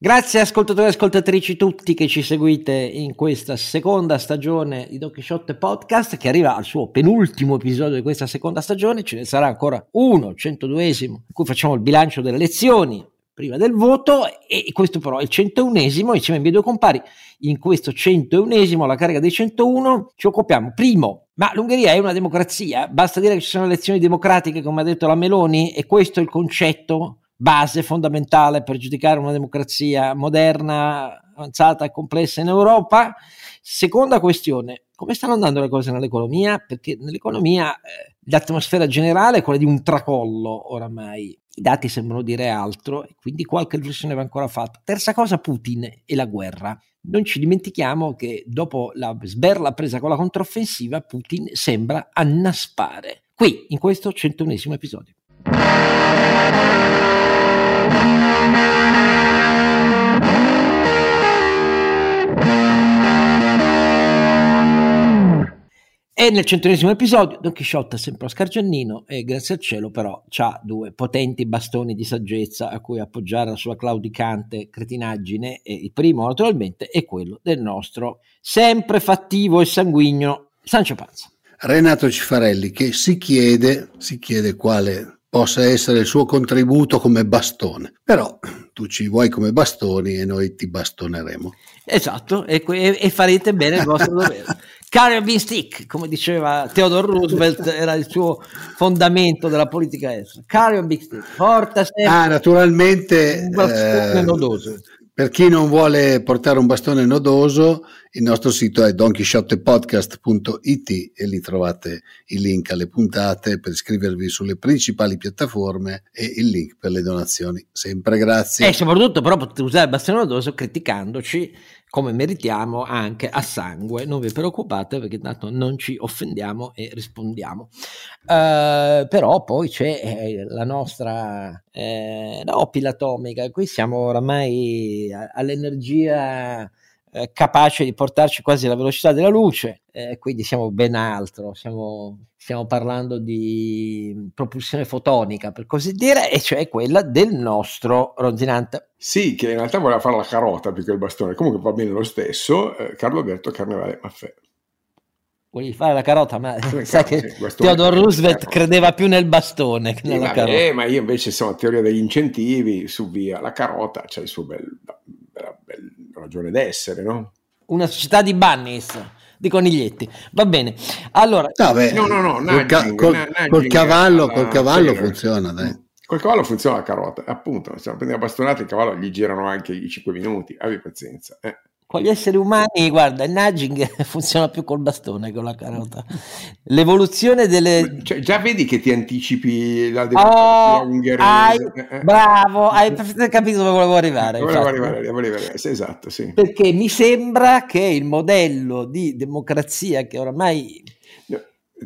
Grazie ascoltatori e ascoltatrici tutti che ci seguite in questa seconda stagione di Don Quixote Podcast che arriva al suo penultimo episodio di questa seconda stagione, ce ne sarà ancora uno, 102esimo, in cui facciamo il bilancio delle elezioni prima del voto e questo però è il 101esimo insieme ai miei due compari. In questo 101esimo, alla carica dei 101, ci occupiamo primo ma l'Ungheria è una democrazia? Basta dire che ci sono elezioni democratiche, come ha detto la Meloni, e questo è il concetto base fondamentale per giudicare una democrazia moderna, avanzata e complessa in Europa. Seconda questione, come stanno andando le cose nell'economia? Perché nell'economia eh, l'atmosfera generale è quella di un tracollo oramai. I dati sembrano dire altro e quindi qualche riflessione va ancora fatta. Terza cosa, Putin e la guerra. Non ci dimentichiamo che dopo la sberla presa con la controffensiva, Putin sembra annaspare. Qui, in questo 101 episodio. E nel centesimo episodio Don Chisciotte è sempre Oscar Giannino e grazie al cielo però ha due potenti bastoni di saggezza a cui appoggiare la sua claudicante cretinaggine e il primo naturalmente è quello del nostro sempre fattivo e sanguigno Sancio Panza. Renato Cifarelli che si chiede, si chiede quale possa essere il suo contributo come bastone. Però tu ci vuoi come bastoni e noi ti bastoneremo. Esatto, e, e farete bene il vostro dovere. Carabin stick, come diceva Theodore Roosevelt, era il suo fondamento della politica estera. Carabin stick, porta sempre. Ah, naturalmente. Un bastone eh, nodoso. Per chi non vuole portare un bastone nodoso, il nostro sito è donkeyshotepodcast.it e lì trovate il link alle puntate per iscrivervi sulle principali piattaforme e il link per le donazioni. Sempre grazie. E soprattutto però potete usare il bastone nodoso criticandoci come meritiamo anche a sangue. Non vi preoccupate perché tanto non ci offendiamo e rispondiamo. Uh, però poi c'è eh, la nostra eh, no, pila atomica, qui siamo oramai all'energia eh, capace di portarci quasi alla velocità della luce, eh, quindi siamo ben altro, siamo, stiamo parlando di propulsione fotonica per così dire, e cioè quella del nostro ronzinante. Sì, che in realtà voleva fare la carota più che il bastone, comunque va bene lo stesso, eh, Carlo Alberto Carnevale Maffè. Volevi fare la carota, ma sai carota, che sì, Theodore Roosevelt credeva più nel bastone che nella carota. Eh, ma io invece sono teoria degli incentivi, su via, la carota c'è il suo bel ragione d'essere, no? Una società di bunnies di coniglietti. Va bene. Allora, no, beh, no, no, no, nudging, col, nudging, col, cavallo, alla, col cavallo funziona, dai. Col cavallo funziona la carota, appunto, se prendi la bastonata il cavallo gli girano anche i 5 minuti, abbi pazienza. Eh con gli esseri umani, guarda, il nudging funziona più col bastone che con la carota. L'evoluzione delle... Cioè, già vedi che ti anticipi la democrazia oh, ungherese. Hai, eh, eh. bravo, hai capito dove volevo arrivare. Volevo arrivare, volevo arrivare, esatto, sì. Perché mi sembra che il modello di democrazia che oramai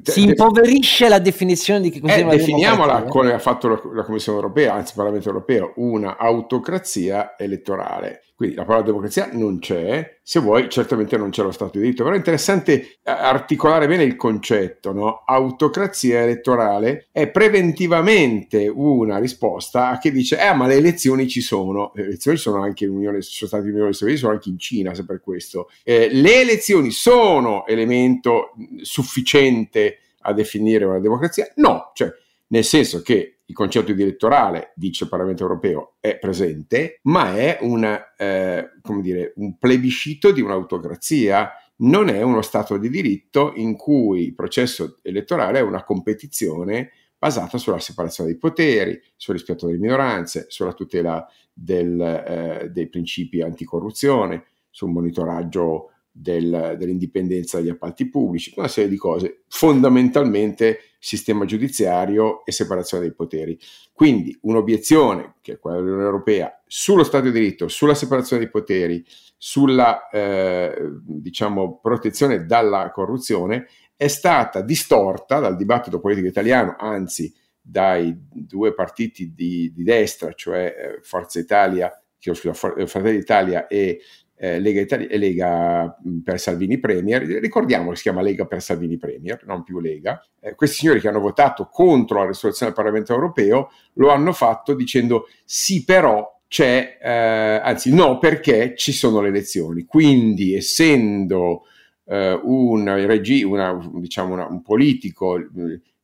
si impoverisce la definizione di che cos'è eh, definiamola come ha fatto la Commissione europea, anzi il Parlamento europeo, una autocrazia elettorale. Quindi la parola democrazia non c'è, se vuoi certamente non c'è lo Stato di diritto, però è interessante eh, articolare bene il concetto, no? Autocrazia elettorale è preventivamente una risposta a chi dice, eh ma le elezioni ci sono, le elezioni sono anche in Unione, sono state in Unione Sovietica, sono anche in Cina, se per questo. Eh, le elezioni sono elemento sufficiente a definire una democrazia? No, cioè nel senso che il concetto di elettorale, dice il Parlamento europeo, è presente, ma è una, eh, dire, un plebiscito di un'autocrazia, non è uno Stato di diritto in cui il processo elettorale è una competizione basata sulla separazione dei poteri, sul rispetto delle minoranze, sulla tutela del, eh, dei principi anticorruzione, sul monitoraggio del, dell'indipendenza degli appalti pubblici, una serie di cose, fondamentalmente sistema giudiziario e separazione dei poteri. Quindi un'obiezione, che è quella dell'Unione Europea, sullo Stato di diritto, sulla separazione dei poteri, sulla eh, diciamo, protezione dalla corruzione, è stata distorta dal dibattito politico italiano, anzi dai due partiti di, di destra, cioè eh, Forza Italia, scusa, Fratelli d'Italia e eh, Lega, Italia, Lega per Salvini Premier, ricordiamo che si chiama Lega per Salvini Premier, non più Lega, eh, questi signori che hanno votato contro la risoluzione del Parlamento europeo lo hanno fatto dicendo sì però c'è, eh, anzi no, perché ci sono le elezioni. Quindi, essendo eh, un, regi- una, diciamo una, un politico,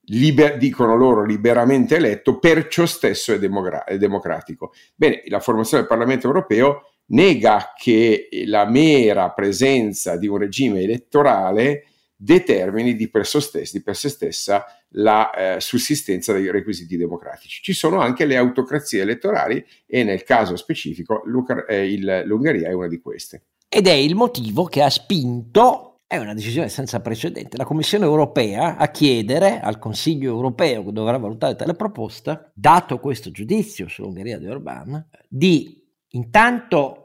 liber- dicono loro, liberamente eletto, perciò stesso è, demogra- è democratico. Bene, la formazione del Parlamento europeo nega che la mera presenza di un regime elettorale determini di per, stessa, di per sé stessa la eh, sussistenza dei requisiti democratici. Ci sono anche le autocrazie elettorali e nel caso specifico eh, il, l'Ungheria è una di queste. Ed è il motivo che ha spinto, è una decisione senza precedente, la Commissione europea a chiedere al Consiglio europeo, che dovrà valutare tale proposta, dato questo giudizio sull'Ungheria di Orbán, di intanto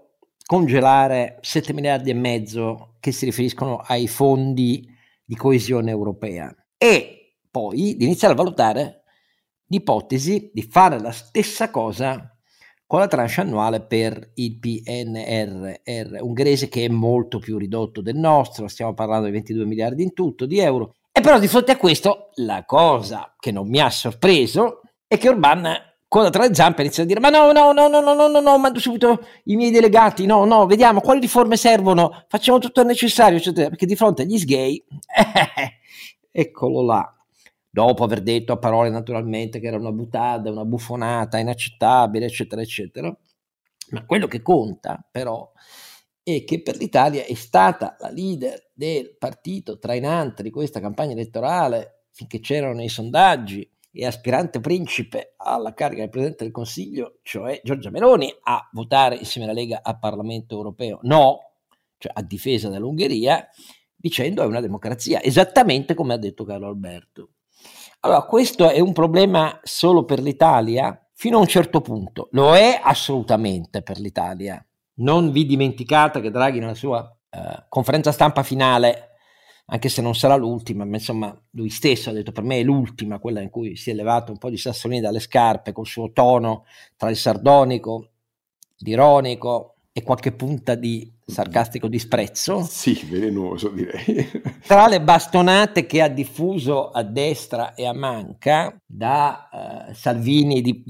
congelare 7 miliardi e mezzo che si riferiscono ai fondi di coesione europea e poi di iniziare a valutare l'ipotesi di fare la stessa cosa con la tranche annuale per il PNRR ungherese che è molto più ridotto del nostro, stiamo parlando di 22 miliardi in tutto di euro. E però di fronte a questo la cosa che non mi ha sorpreso è che Orban coda tra le zampe inizia a dire ma no no no no no no no no mando subito i miei delegati no no vediamo quali riforme servono facciamo tutto il necessario eccetera. Perché di fronte agli sgay eh, eccolo là. Dopo aver detto a parole naturalmente che era una buttata una buffonata inaccettabile eccetera eccetera. Ma quello che conta però è che per l'Italia è stata la leader del partito trainante di questa campagna elettorale finché c'erano nei sondaggi e aspirante principe alla carica del Presidente del Consiglio, cioè Giorgia Meloni, a votare insieme alla Lega al Parlamento europeo. No, cioè a difesa dell'Ungheria, dicendo è una democrazia, esattamente come ha detto Carlo Alberto. Allora, questo è un problema solo per l'Italia? Fino a un certo punto. Lo è assolutamente per l'Italia. Non vi dimenticate che Draghi nella sua eh, conferenza stampa finale anche se non sarà l'ultima, ma insomma lui stesso ha detto per me è l'ultima, quella in cui si è levato un po' di sassolini dalle scarpe col suo tono tra il sardonico, l'ironico e qualche punta di sarcastico disprezzo. Sì, velenoso direi. tra le bastonate che ha diffuso a destra e a manca, da uh, Salvini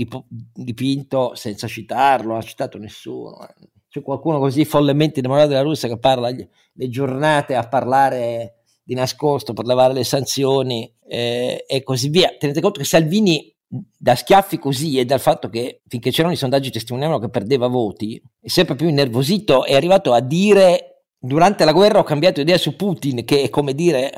dipinto senza citarlo, non ha citato nessuno. Eh. C'è qualcuno così follemente innamorato della Russia che parla le giornate a parlare di nascosto per levare le sanzioni eh, e così via. Tenete conto che Salvini da schiaffi così e dal fatto che finché c'erano i sondaggi testimoniavano che perdeva voti, è sempre più innervosito, è arrivato a dire durante la guerra ho cambiato idea su Putin, che è come dire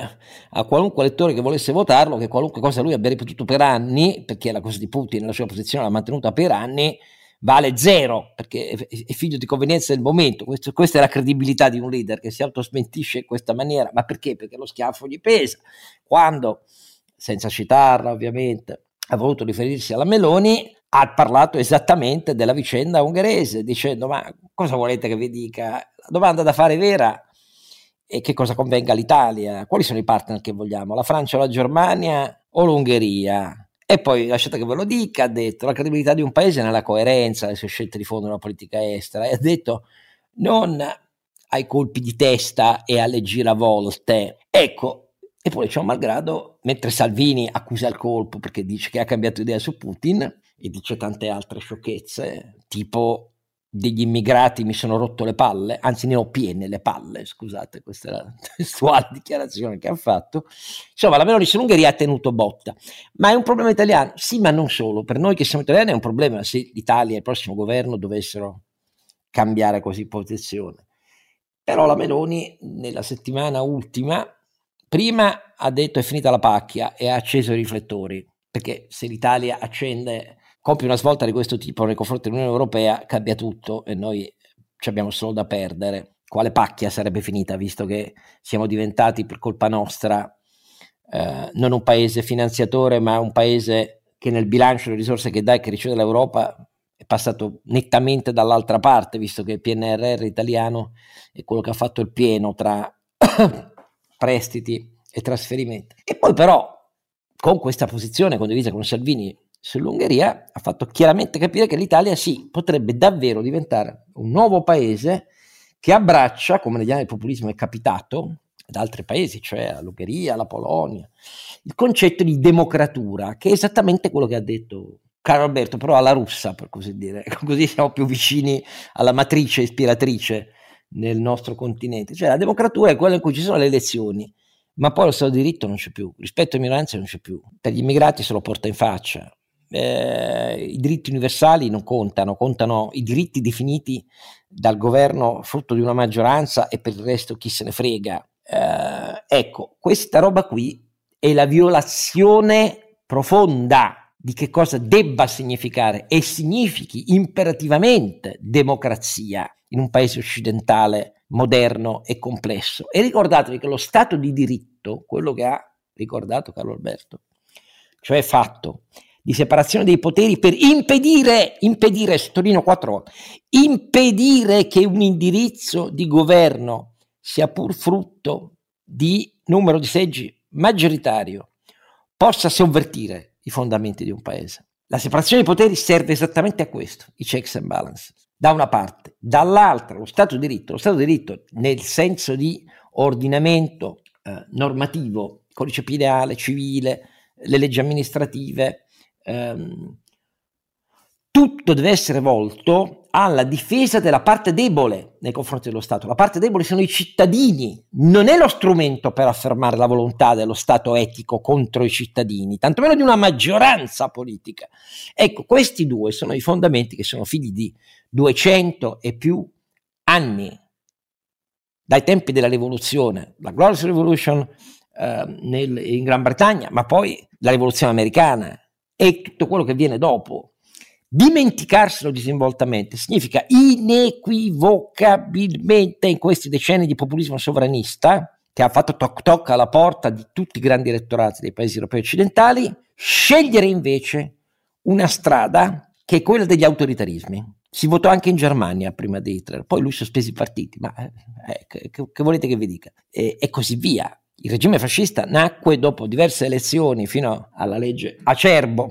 a qualunque lettore che volesse votarlo che qualunque cosa lui abbia ripetuto per anni, perché la cosa di Putin, la sua posizione l'ha mantenuta per anni, vale zero perché è figlio di convenienza del momento. Questo, questa è la credibilità di un leader che si autosmentisce in questa maniera. Ma perché? Perché lo schiaffo gli pesa. Quando, senza citarla ovviamente, ha voluto riferirsi alla Meloni, ha parlato esattamente della vicenda ungherese, dicendo: Ma cosa volete che vi dica? La domanda da fare vera è che cosa convenga all'Italia? Quali sono i partner che vogliamo? La Francia la Germania o l'Ungheria? E poi lasciate che ve lo dica, ha detto la credibilità di un paese nella coerenza delle sue scelte di fondo nella politica estera, e ha detto non ai colpi di testa e alle giravolte. Ecco, e poi un malgrado, mentre Salvini accusa il colpo perché dice che ha cambiato idea su Putin e dice tante altre sciocchezze, tipo degli immigrati mi sono rotto le palle, anzi ne ho piene le palle, scusate, questa è la testuale dichiarazione che ha fatto. Insomma, la Meloni sull'Ungheria ha tenuto botta, ma è un problema italiano? Sì, ma non solo. Per noi che siamo italiani è un problema se l'Italia e il prossimo governo dovessero cambiare così posizione. Però la Meloni nella settimana ultima, prima ha detto è finita la pacchia e ha acceso i riflettori, perché se l'Italia accende compie una svolta di questo tipo nei confronti dell'Unione Europea, cambia tutto e noi ci abbiamo solo da perdere. Quale pacchia sarebbe finita, visto che siamo diventati per colpa nostra eh, non un paese finanziatore, ma un paese che nel bilancio le risorse che dà e che riceve dall'Europa è passato nettamente dall'altra parte, visto che il PNRR italiano è quello che ha fatto il pieno tra prestiti e trasferimenti. E poi però con questa posizione condivisa con Salvini sull'Ungheria ha fatto chiaramente capire che l'Italia sì, potrebbe davvero diventare un nuovo paese che abbraccia, come negli anni del populismo è capitato, ad altri paesi, cioè l'Ungheria, la Polonia, il concetto di democratura, che è esattamente quello che ha detto caro Alberto, però alla russa, per così dire, così siamo più vicini alla matrice ispiratrice nel nostro continente. Cioè la democratura è quella in cui ci sono le elezioni, ma poi lo Stato di diritto non c'è più, rispetto alle minoranze non c'è più. Per gli immigrati se lo porta in faccia. Eh, I diritti universali non contano, contano i diritti definiti dal governo frutto di una maggioranza e per il resto chi se ne frega. Eh, ecco, questa roba qui è la violazione profonda di che cosa debba significare e significhi imperativamente democrazia in un paese occidentale moderno e complesso. E ricordatevi che lo Stato di diritto, quello che ha ricordato Carlo Alberto, cioè fatto di separazione dei poteri per impedire, impedire, sottolineo quattro volte, impedire che un indirizzo di governo sia pur frutto di numero di seggi maggioritario possa sovvertire i fondamenti di un paese. La separazione dei poteri serve esattamente a questo, i checks and balances, da una parte. Dall'altra, lo Stato di diritto, lo Stato di diritto nel senso di ordinamento eh, normativo, codice penale, civile, le leggi amministrative, ehm, tutto deve essere volto alla difesa della parte debole nei confronti dello Stato. La parte debole sono i cittadini, non è lo strumento per affermare la volontà dello Stato etico contro i cittadini, tantomeno di una maggioranza politica. Ecco, questi due sono i fondamenti che sono figli di 200 e più anni, dai tempi della rivoluzione, la Glorious Revolution eh, nel, in Gran Bretagna, ma poi la rivoluzione americana e tutto quello che viene dopo Dimenticarselo disinvoltamente significa inequivocabilmente in questi decenni di populismo sovranista che ha fatto toc toc alla porta di tutti i grandi elettorati dei paesi europei occidentali, scegliere invece una strada che è quella degli autoritarismi. Si votò anche in Germania prima di Hitler, poi lui sospese i partiti, ma eh, eh che, che, volete che vi dica? E, e così via. Il regime fascista nacque dopo diverse elezioni fino alla legge Acerbo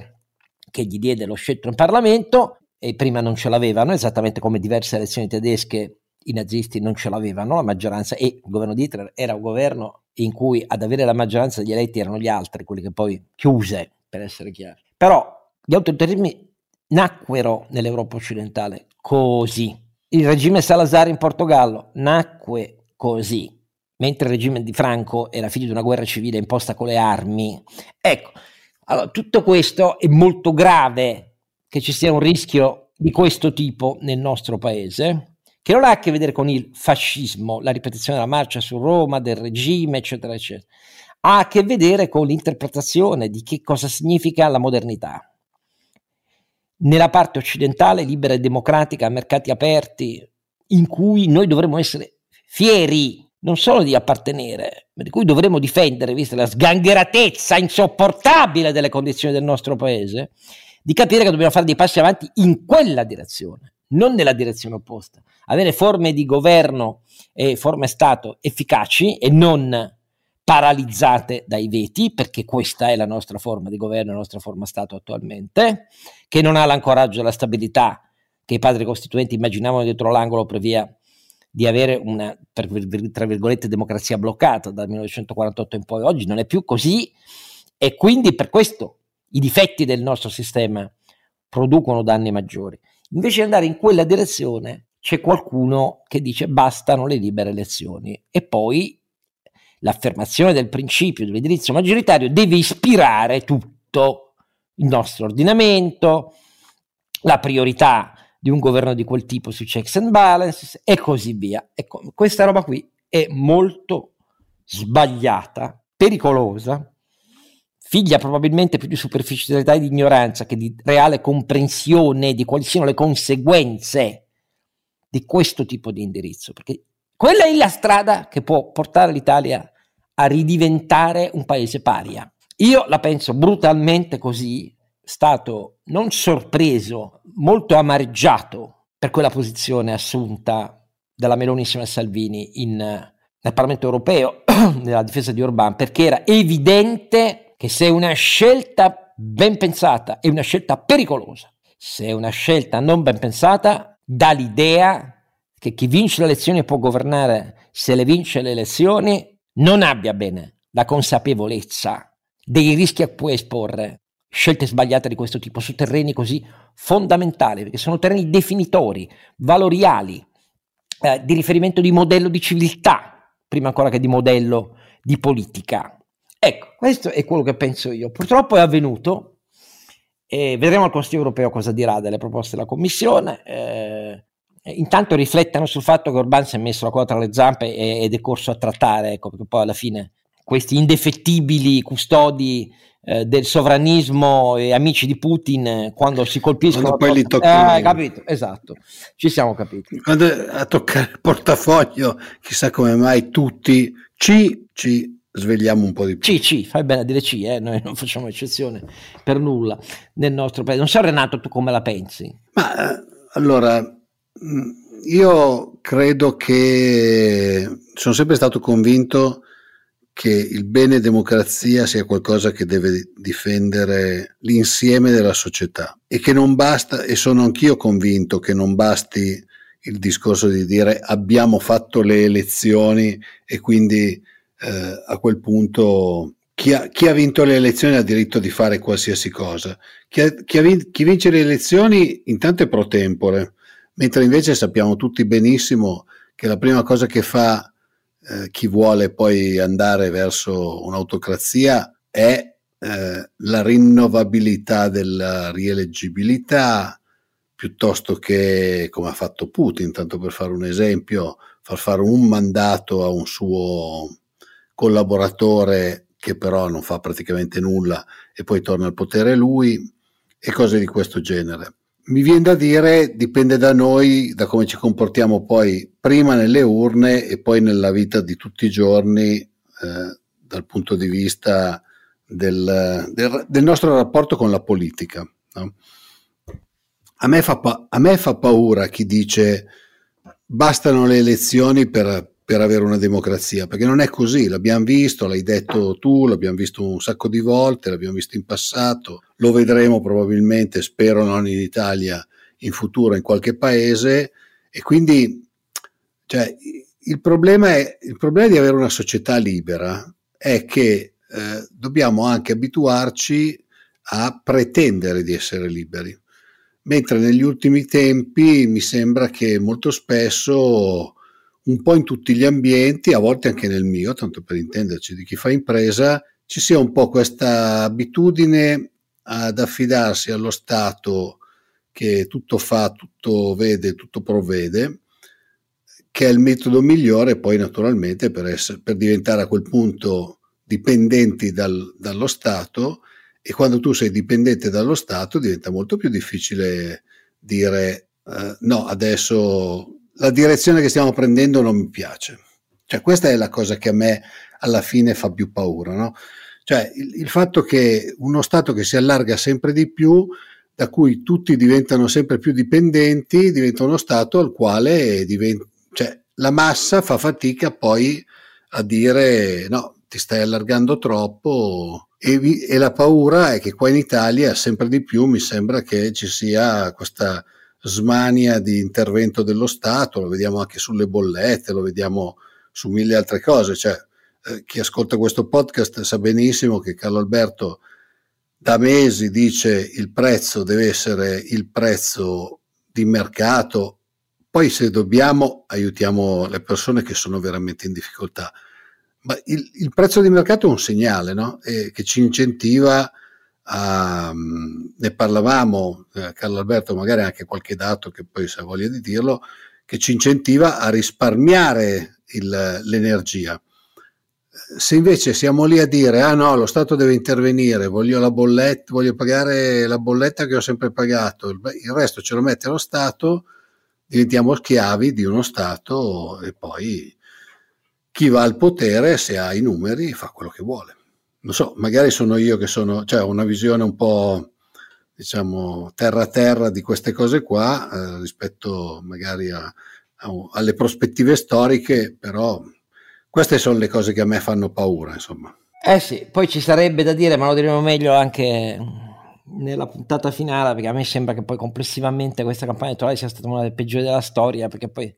che gli diede lo scettro in Parlamento e prima non ce l'avevano, esattamente come diverse elezioni tedesche i nazisti non ce l'avevano, la maggioranza e il governo di Hitler era un governo in cui ad avere la maggioranza degli eletti erano gli altri, quelli che poi chiuse, per essere chiari. Però gli autoritarismi nacquero nell'Europa occidentale così. Il regime Salazar in Portogallo nacque così, mentre il regime di Franco era figlio di una guerra civile imposta con le armi. Ecco, allora, tutto questo è molto grave che ci sia un rischio di questo tipo nel nostro paese, che non ha a che vedere con il fascismo, la ripetizione della marcia su Roma, del regime, eccetera, eccetera. Ha a che vedere con l'interpretazione di che cosa significa la modernità. Nella parte occidentale, libera e democratica, a mercati aperti, in cui noi dovremmo essere fieri non solo di appartenere, ma di cui dovremmo difendere, vista la sgangheratezza insopportabile delle condizioni del nostro paese, di capire che dobbiamo fare dei passi avanti in quella direzione, non nella direzione opposta. Avere forme di governo e forme Stato efficaci e non paralizzate dai veti, perché questa è la nostra forma di governo, la nostra forma Stato attualmente, che non ha l'ancoraggio e la stabilità che i padri costituenti immaginavano dietro l'angolo per via di avere una, tra virgolette, democrazia bloccata dal 1948 in poi. Oggi non è più così e quindi per questo i difetti del nostro sistema producono danni maggiori. Invece di andare in quella direzione c'è qualcuno che dice bastano le libere elezioni e poi l'affermazione del principio dell'indirizzo maggioritario deve ispirare tutto il nostro ordinamento, la priorità di un governo di quel tipo sui checks and balances e così via. Ecco, questa roba qui è molto sbagliata, pericolosa, figlia probabilmente più di superficialità e di ignoranza che di reale comprensione di quali siano le conseguenze di questo tipo di indirizzo, perché quella è la strada che può portare l'Italia a ridiventare un paese paria. Io la penso brutalmente così, stato non sorpreso, molto amareggiato per quella posizione assunta dalla Melonissima Salvini in, nel Parlamento europeo nella difesa di Orban, perché era evidente che se una scelta ben pensata è una scelta pericolosa, se una scelta non ben pensata dà l'idea che chi vince le elezioni può governare, se le vince le elezioni non abbia bene la consapevolezza dei rischi a cui esporre scelte sbagliate di questo tipo su terreni così fondamentali, perché sono terreni definitori, valoriali, eh, di riferimento di modello di civiltà, prima ancora che di modello di politica. Ecco, questo è quello che penso io. Purtroppo è avvenuto e vedremo al Consiglio europeo cosa dirà delle proposte della Commissione. Eh, intanto riflettano sul fatto che Orban si è messo la coda tra le zampe ed è corso a trattare, ecco, perché poi alla fine questi indefettibili custodi eh, del sovranismo e amici di Putin eh, quando si colpiscono quando poi li tocca eh, capito esatto. Ci siamo capiti. Quando a toccare il portafoglio chissà come mai tutti ci, ci svegliamo un po' di più. Ci ci fai bene a dire ci eh? noi non facciamo eccezione per nulla nel nostro paese. Non so Renato tu come la pensi? Ma eh, allora mm, io credo che sono sempre stato convinto che il bene democrazia sia qualcosa che deve difendere l'insieme della società e che non basta, e sono anch'io convinto che non basti il discorso di dire abbiamo fatto le elezioni e quindi eh, a quel punto chi ha, chi ha, vinto le elezioni ha diritto di fare qualsiasi cosa. Chi, ha, chi, vin- chi vince le elezioni intanto è pro tempore, mentre invece sappiamo tutti benissimo che la prima cosa che fa eh, chi vuole poi andare verso un'autocrazia è eh, la rinnovabilità della rieleggibilità piuttosto che come ha fatto Putin, tanto per fare un esempio, far fare un mandato a un suo collaboratore che però non fa praticamente nulla e poi torna al potere lui e cose di questo genere mi viene da dire dipende da noi, da come ci comportiamo poi prima nelle urne e poi nella vita di tutti i giorni eh, dal punto di vista del, del, del, nostro rapporto con la politica. No? A, me fa, a me fa paura chi dice bastano le elezioni per, per avere una democrazia, perché non è così, l'abbiamo visto, l'hai detto tu, l'abbiamo visto un sacco di volte, l'abbiamo visto in passato, lo vedremo probabilmente, spero non in Italia, in futuro in qualche paese e quindi cioè, il, problema è, il problema di avere una società libera è che eh, dobbiamo anche abituarci a pretendere di essere liberi, mentre negli ultimi tempi mi sembra che molto spesso un po' in tutti gli ambienti, a volte anche nel mio, tanto per intenderci, di chi fa impresa, ci sia un po' questa abitudine ad affidarsi allo Stato che tutto fa, tutto vede, tutto provvede, che è il metodo migliore poi naturalmente per, essere, per diventare a quel punto dipendenti dal, dallo Stato e quando tu sei dipendente dallo Stato diventa molto più difficile dire eh, no, adesso la direzione che stiamo prendendo non mi piace. Cioè, questa è la cosa che a me alla fine fa più paura, no? Cioè, il, il fatto che uno Stato che si allarga sempre di più, da cui tutti diventano sempre più dipendenti, diventa uno Stato al quale diventa, cioè, la massa fa fatica poi a dire no, ti stai allargando troppo e, vi, e la paura è che qua in Italia sempre di più mi sembra che ci sia questa smania di intervento dello Stato, lo vediamo anche sulle bollette, lo vediamo su mille altre cose. Cioè, eh, chi ascolta questo podcast sa benissimo che Carlo Alberto da mesi dice il prezzo deve essere il prezzo di mercato, poi se dobbiamo aiutiamo le persone che sono veramente in difficoltà. Ma il, il prezzo di mercato è un segnale no? e, che ci incentiva a, ne parlavamo, eh, Carlo Alberto, magari anche qualche dato che poi se ha voglia di dirlo, che ci incentiva a risparmiare il, l'energia. Se invece siamo lì a dire, ah no, lo Stato deve intervenire, voglio la bolletta, voglio pagare la bolletta che ho sempre pagato, il resto ce lo mette lo Stato, diventiamo schiavi di uno Stato e poi chi va al potere, se ha i numeri, fa quello che vuole non so, magari sono io che sono, cioè ho una visione un po' diciamo terra terra di queste cose qua eh, rispetto magari a, a, alle prospettive storiche, però queste sono le cose che a me fanno paura, insomma. Eh sì, poi ci sarebbe da dire, ma lo diremo meglio anche nella puntata finale, perché a me sembra che poi complessivamente questa campagna elettorale sia stata una delle peggiori della storia, perché poi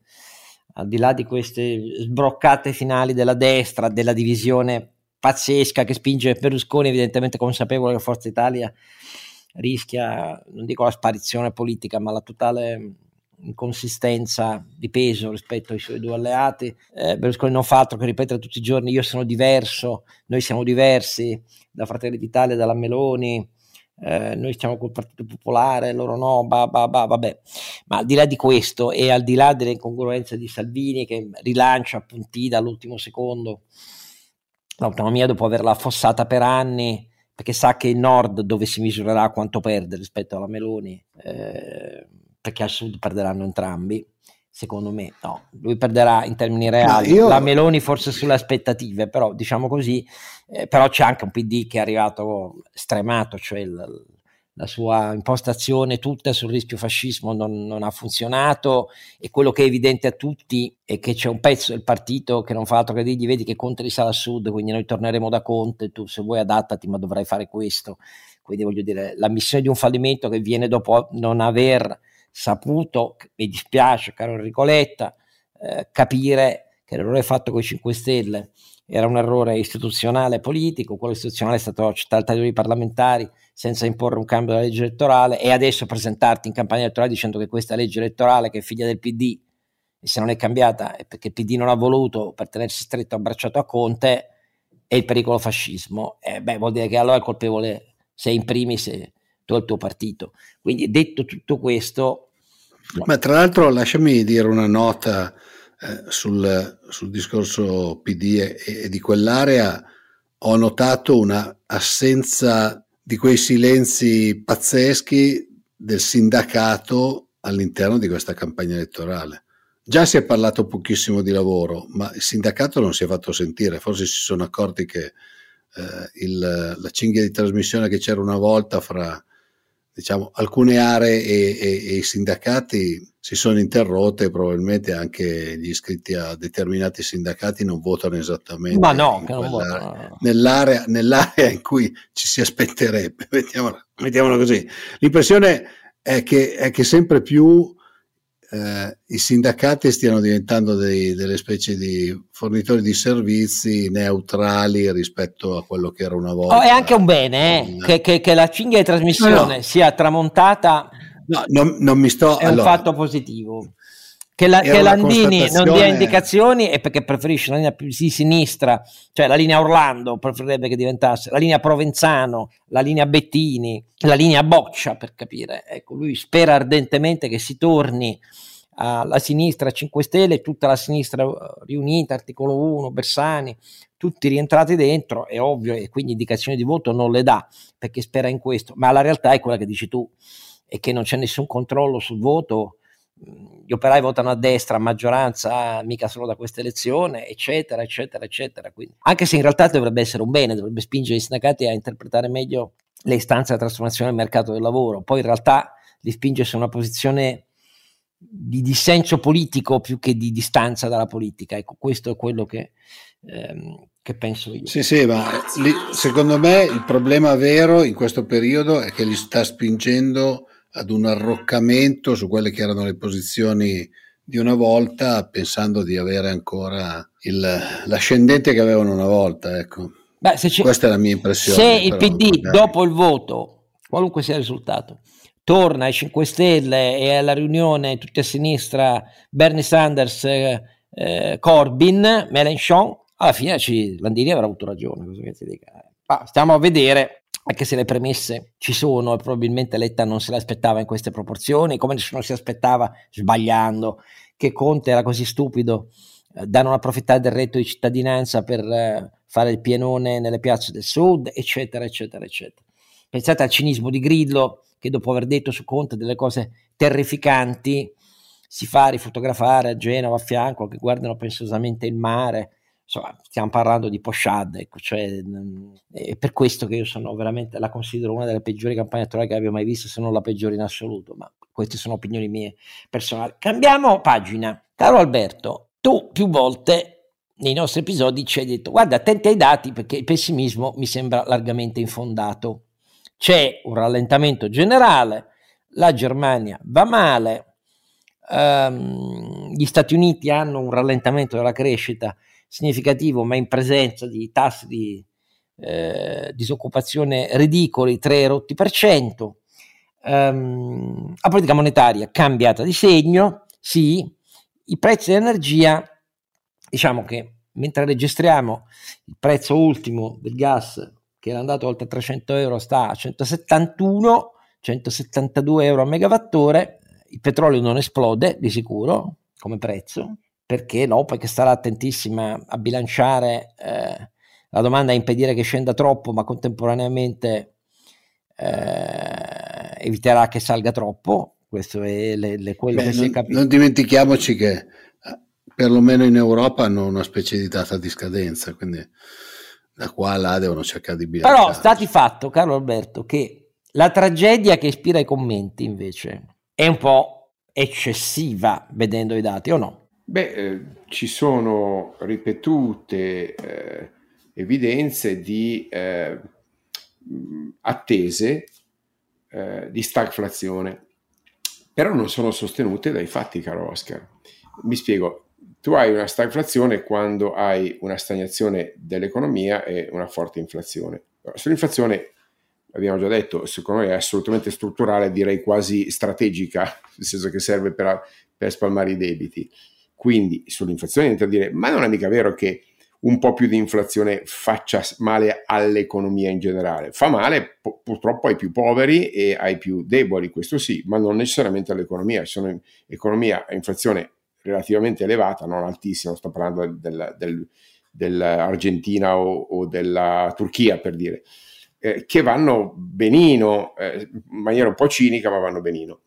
al di là di queste sbroccate finali della destra, della divisione pazzesca che spinge Berlusconi, evidentemente consapevole che Forza Italia rischia, non dico la sparizione politica, ma la totale inconsistenza di peso rispetto ai suoi due alleati. Eh, Berlusconi non fa altro che ripetere tutti i giorni io sono diverso, noi siamo diversi da Fratelli d'Italia, dalla Meloni, eh, noi stiamo col Partito Popolare, loro no, bah, bah, bah, vabbè. Ma al di là di questo e al di là delle incongruenze di Salvini che rilancia appunti dall'ultimo secondo l'autonomia dopo averla affossata per anni, perché sa che il nord dove si misurerà quanto perde rispetto alla Meloni, eh, perché al sud perderanno entrambi. Secondo me, no, lui perderà in termini reali. Io... La Meloni forse sulle aspettative, però diciamo così, eh, però c'è anche un PD che è arrivato stremato, cioè il, la sua impostazione tutta sul rischio fascismo non, non, ha funzionato e quello che è evidente a tutti è che c'è un pezzo del partito che non fa altro che dirgli vedi che Conte risale a sud, quindi noi torneremo da Conte, tu se vuoi adattati ma dovrai fare questo. Quindi voglio dire, l'ammissione di un fallimento che viene dopo non aver saputo, mi dispiace caro Enrico Letta, eh, capire che l'errore fatto con i 5 Stelle era un errore istituzionale politico, quello istituzionale è stato taglio dei parlamentari senza imporre un cambio della legge elettorale e adesso presentarti in campagna elettorale dicendo che questa legge elettorale che è figlia del PD e se non è cambiata è perché il PD non ha voluto per tenersi stretto abbracciato a Conte è il pericolo fascismo. Eh, beh, vuol dire che allora il colpevole sei in primis tu e il tuo partito. Quindi detto tutto questo... Ma tra l'altro lasciami dire una nota eh, sul, sul, discorso PD e, e, di quell'area ho notato una assenza di quei silenzi pazzeschi del sindacato all'interno di questa campagna elettorale. Già si è parlato pochissimo di lavoro, ma il sindacato non si è fatto sentire, forse si sono accorti che eh, il, la cinghia di trasmissione che c'era una volta fra diciamo, alcune aree e, e, e, i sindacati si sono interrotte, probabilmente anche gli iscritti a determinati sindacati non votano esattamente Ma no, quella, nell'area, nell'area, in cui ci si aspetterebbe, mettiamola, mettiamola così. L'impressione è che, è che sempre più eh, i sindacati stiano diventando dei, delle specie di fornitori di servizi neutrali rispetto a quello che era una volta. Oh, è anche un bene eh, che, che, che, la cinghia di trasmissione no, no. sia tramontata. No, non, non mi sto, è allora, un fatto positivo. Che, la, che Landini non dia indicazioni è perché preferisce la linea più di sinistra, cioè la linea Orlando preferirebbe che diventasse la linea Provenzano, la linea Bettini, la linea Boccia per capire. Ecco, lui spera ardentemente che si torni alla sinistra 5 Stelle, tutta la sinistra eh, riunita, articolo 1, Bersani, tutti rientrati dentro, è ovvio, e quindi indicazioni di voto non le dà perché spera in questo, ma la realtà è quella che dici tu, è che non c'è nessun controllo sul voto gli operai votano a destra a maggioranza, mica solo da questa elezione, eccetera, eccetera, eccetera. Quindi, anche se in realtà dovrebbe essere un bene, dovrebbe spingere i sindacati a interpretare meglio le istanze della trasformazione del mercato del lavoro, poi in realtà li spinge su una posizione di dissenso politico più che di distanza dalla politica. Ecco, questo è quello che, ehm, che penso io. Sì, sì, ma lì, secondo me il problema vero in questo periodo è che li sta spingendo ad un arroccamento su quelle che erano le posizioni di una volta, pensando di avere ancora il, l'ascendente che avevano una volta. Ecco. Beh, Questa è la mia impressione. Se il PD magari. dopo il voto, qualunque sia il risultato, torna ai 5 Stelle e alla riunione tutti a sinistra Bernie Sanders, eh, eh, Corbyn, Mélenchon, alla fine ci, Landini avrà avuto ragione. Cosa che ti dica. Ma stiamo a vedere anche se le premesse ci sono e probabilmente Letta non se l'aspettava in queste proporzioni, come nessuno si aspettava, sbagliando, che Conte era così stupido eh, da non approfittare del reddito di cittadinanza per eh, fare il pienone nelle piazze del sud, eccetera, eccetera, eccetera. Pensate al cinismo di Grillo, che dopo aver detto su Conte delle cose terrificanti, si fa rifotografare a Genova a fianco, che guardano pensosamente il mare, insomma, stiamo parlando di Poshad, ecco, cioè, è per questo che io sono veramente, la considero una delle peggiori campagne elettorali che abbia mai visto, se non la peggiore in assoluto, ma queste sono opinioni mie personali. Cambiamo pagina. Caro Alberto, tu più volte nei nostri episodi ci hai detto, guarda, attenti ai dati perché il pessimismo mi sembra largamente infondato. C'è un rallentamento generale, la Germania va male, um, gli Stati Uniti hanno un rallentamento della crescita significativo, ma in presenza di tassi di eh, disoccupazione ridicoli, 3 rotti per cento, um, la politica monetaria cambiata di segno, sì, i prezzi dell'energia, diciamo che mentre registriamo il prezzo ultimo del gas che era andato oltre 300 euro sta a 171, 172 euro a megawattore, il petrolio non esplode di sicuro come prezzo, perché no? Perché starà attentissima a bilanciare eh, la domanda e impedire che scenda troppo, ma contemporaneamente eh, eviterà che salga troppo. Questo è le, le, quello Beh, che non, si è capito. Non dimentichiamoci che eh, perlomeno in Europa hanno una specie di data di scadenza, quindi da qua a là devono cercare di bilanciare. Però sta di fatto, caro Alberto, che la tragedia che ispira i commenti invece è un po' eccessiva vedendo i dati o no? Beh, eh, ci sono ripetute eh, evidenze di eh, attese eh, di stagflazione, però non sono sostenute dai fatti, caro Oscar. Mi spiego, tu hai una stagflazione quando hai una stagnazione dell'economia e una forte inflazione. Sull'inflazione abbiamo già detto, secondo me è assolutamente strutturale, direi quasi strategica, nel senso che serve per, per spalmare i debiti. Quindi sull'inflazione entra a dire, ma non è mica vero che un po' più di inflazione faccia male all'economia in generale. Fa male pu- purtroppo ai più poveri e ai più deboli, questo sì, ma non necessariamente all'economia. Ci sono economia a inflazione relativamente elevata, non altissima, sto parlando del, del, dell'Argentina o, o, della Turchia per dire, eh, che vanno benino, eh, in maniera un po' cinica, ma vanno benino.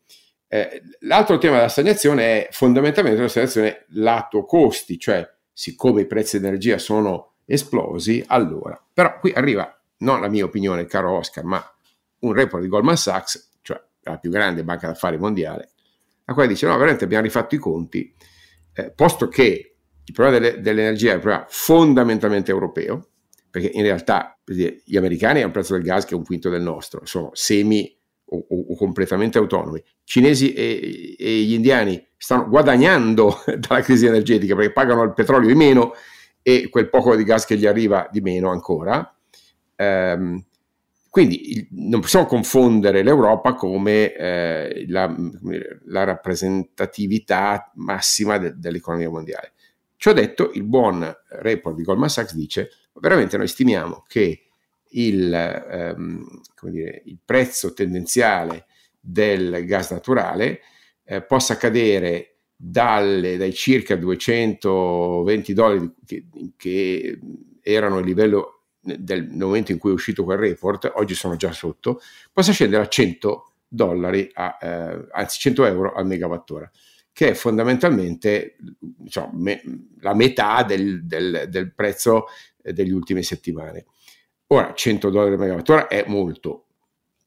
Eh, l'altro tema della stagnazione è fondamentalmente la stagnazione lato costi, cioè siccome i prezzi dell'energia sono esplosi, allora. Però qui arriva, non la mia opinione, caro Oscar, ma un report di Goldman Sachs, cioè la più grande banca d'affari mondiale, la quale dice no, veramente abbiamo rifatto i conti, eh, posto che il problema delle, dell'energia è un problema fondamentalmente europeo, perché in realtà gli americani hanno un prezzo del gas che è un quinto del nostro, sono semi o, o, completamente autonomi. Cinesi e, e, gli indiani stanno guadagnando dalla crisi energetica perché pagano il petrolio di meno e quel poco di gas che gli arriva di meno ancora. Um, quindi il, non possiamo confondere l'Europa come eh, la, la, rappresentatività massima de, dell'economia mondiale. Ciò detto, il buon report di Goldman Sachs dice veramente noi stimiamo che il, ehm, dire, il prezzo tendenziale del gas naturale eh, possa cadere dalle, dai circa 220 dollari che, che erano il livello del momento in cui è uscito quel report, oggi sono già sotto, possa scendere a 100 dollari, a, eh, anzi 100 euro al megawattora, che è fondamentalmente diciamo, me, la metà del, del, del prezzo eh, delle ultime settimane. Ora, 100 dollari al megawattora è molto,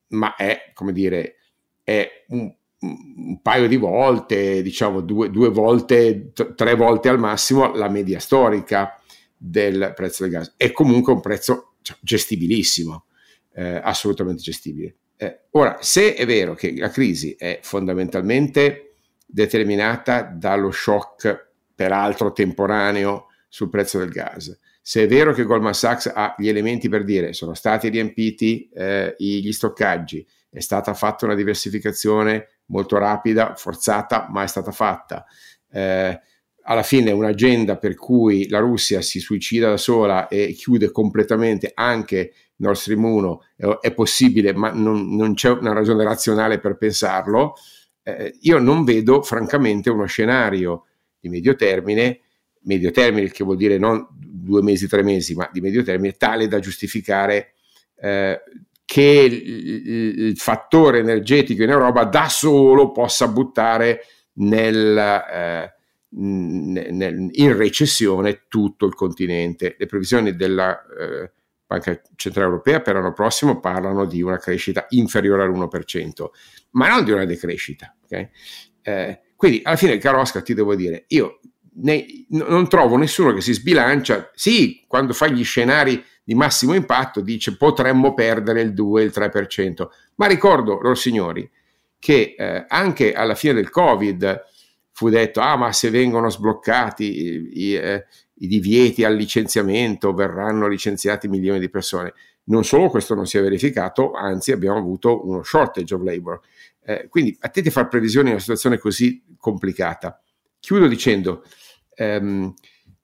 ma è, come dire, è un, un paio di volte, diciamo due, due volte, t- tre volte al massimo la media storica del prezzo del gas. È comunque un prezzo cioè, gestibilissimo, eh, assolutamente gestibile. Eh, ora, se è vero che la crisi è fondamentalmente determinata dallo shock, peraltro temporaneo, sul prezzo del gas, se è vero che Goldman Sachs ha gli elementi per dire sono stati riempiti eh, gli stoccaggi, è stata fatta una diversificazione molto rapida, forzata, ma è stata fatta. Eh, alla fine un'agenda per cui la Russia si suicida da sola e chiude completamente anche Nord Stream 1 è, possibile, ma non, non, c'è una ragione razionale per pensarlo. Eh, io non vedo francamente uno scenario di medio termine medio termine, che vuol dire non due mesi, tre mesi, ma di medio termine, tale da giustificare eh, che il, il, fattore energetico in Europa da solo possa buttare nel, eh, nel, in recessione tutto il continente. Le previsioni della eh, Banca Centrale Europea per l'anno prossimo parlano di una crescita inferiore all'1%, ma non di una decrescita. Okay? Eh, quindi alla fine, caro Oscar, ti devo dire, io ne, non trovo nessuno che si sbilancia. Sì, quando fa gli scenari di massimo impatto dice potremmo perdere il 2, il 3%. Ma ricordo, loro signori, che eh, anche alla fine del Covid fu detto, ah ma se vengono sbloccati i, i, eh, i divieti al licenziamento verranno licenziati milioni di persone. Non solo questo non si è verificato, anzi abbiamo avuto uno shortage of labor. Eh, quindi attenti a fare previsioni in una situazione così complicata. Chiudo dicendo, ehm,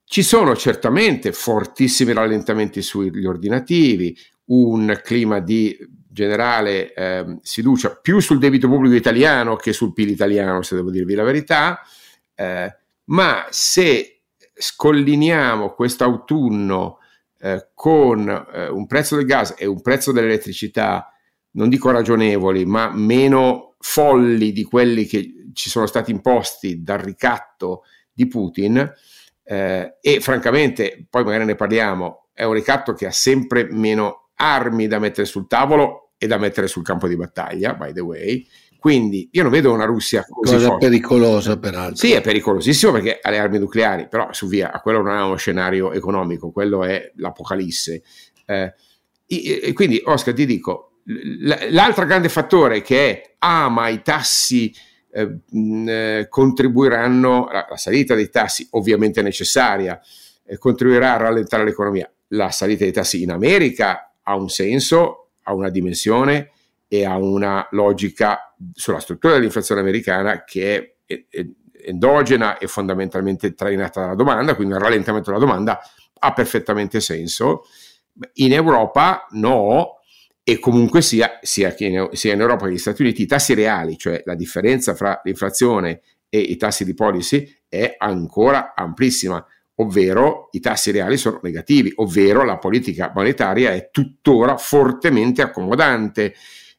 ci sono certamente fortissimi rallentamenti sugli ordinativi, un clima di generale eh, sfiducia più sul debito pubblico italiano che sul PIL italiano, se devo dirvi la verità, eh, ma se scolliniamo quest'autunno eh, con eh, un prezzo del gas e un prezzo dell'elettricità, non dico ragionevoli, ma meno folli di quelli che ci sono stati imposti dal ricatto di Putin, eh, e francamente, poi magari ne parliamo, è un ricatto che ha sempre meno armi da mettere sul tavolo e da mettere sul campo di battaglia, by the way. Quindi io non vedo una Russia così Cosa forte. pericolosa peraltro. Sì, è pericolosissimo perché ha le armi nucleari, però su via, a quello non è uno scenario economico, quello è l'apocalisse. Eh, e quindi Oscar ti dico, l'altro grande fattore che è, ah ma i tassi eh, eh, contribuiranno, la, la, salita dei tassi ovviamente necessaria, eh, contribuirà a rallentare l'economia. La salita dei tassi in America ha un senso, ha una dimensione e ha una logica sulla struttura dell'inflazione americana che è, è endogena e fondamentalmente trainata dalla domanda, quindi il rallentamento della domanda ha perfettamente senso. In Europa no, e comunque sia, sia, in, sia in Europa che negli Stati Uniti, i tassi reali, cioè la differenza fra l'inflazione e i tassi di policy, è ancora amplissima, ovvero i tassi reali sono negativi, ovvero la politica monetaria è tuttora fortemente accomodante.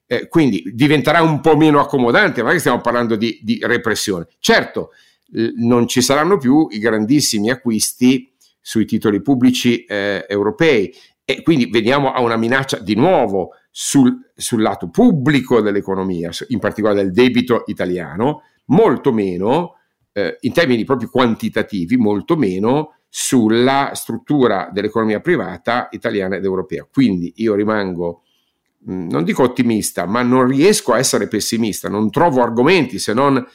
Eh, quindi diventerà un po' meno accomodante, ma che stiamo parlando di, di repressione. Certo, l- non ci saranno più i grandissimi acquisti sui titoli pubblici eh, europei e quindi veniamo a una minaccia di nuovo sul, sul lato pubblico dell'economia, in particolare del debito italiano, molto meno, eh, in termini proprio quantitativi, molto meno sulla struttura dell'economia privata italiana ed europea. Quindi io rimango, mh, non dico ottimista, ma non riesco a essere pessimista, non trovo argomenti se non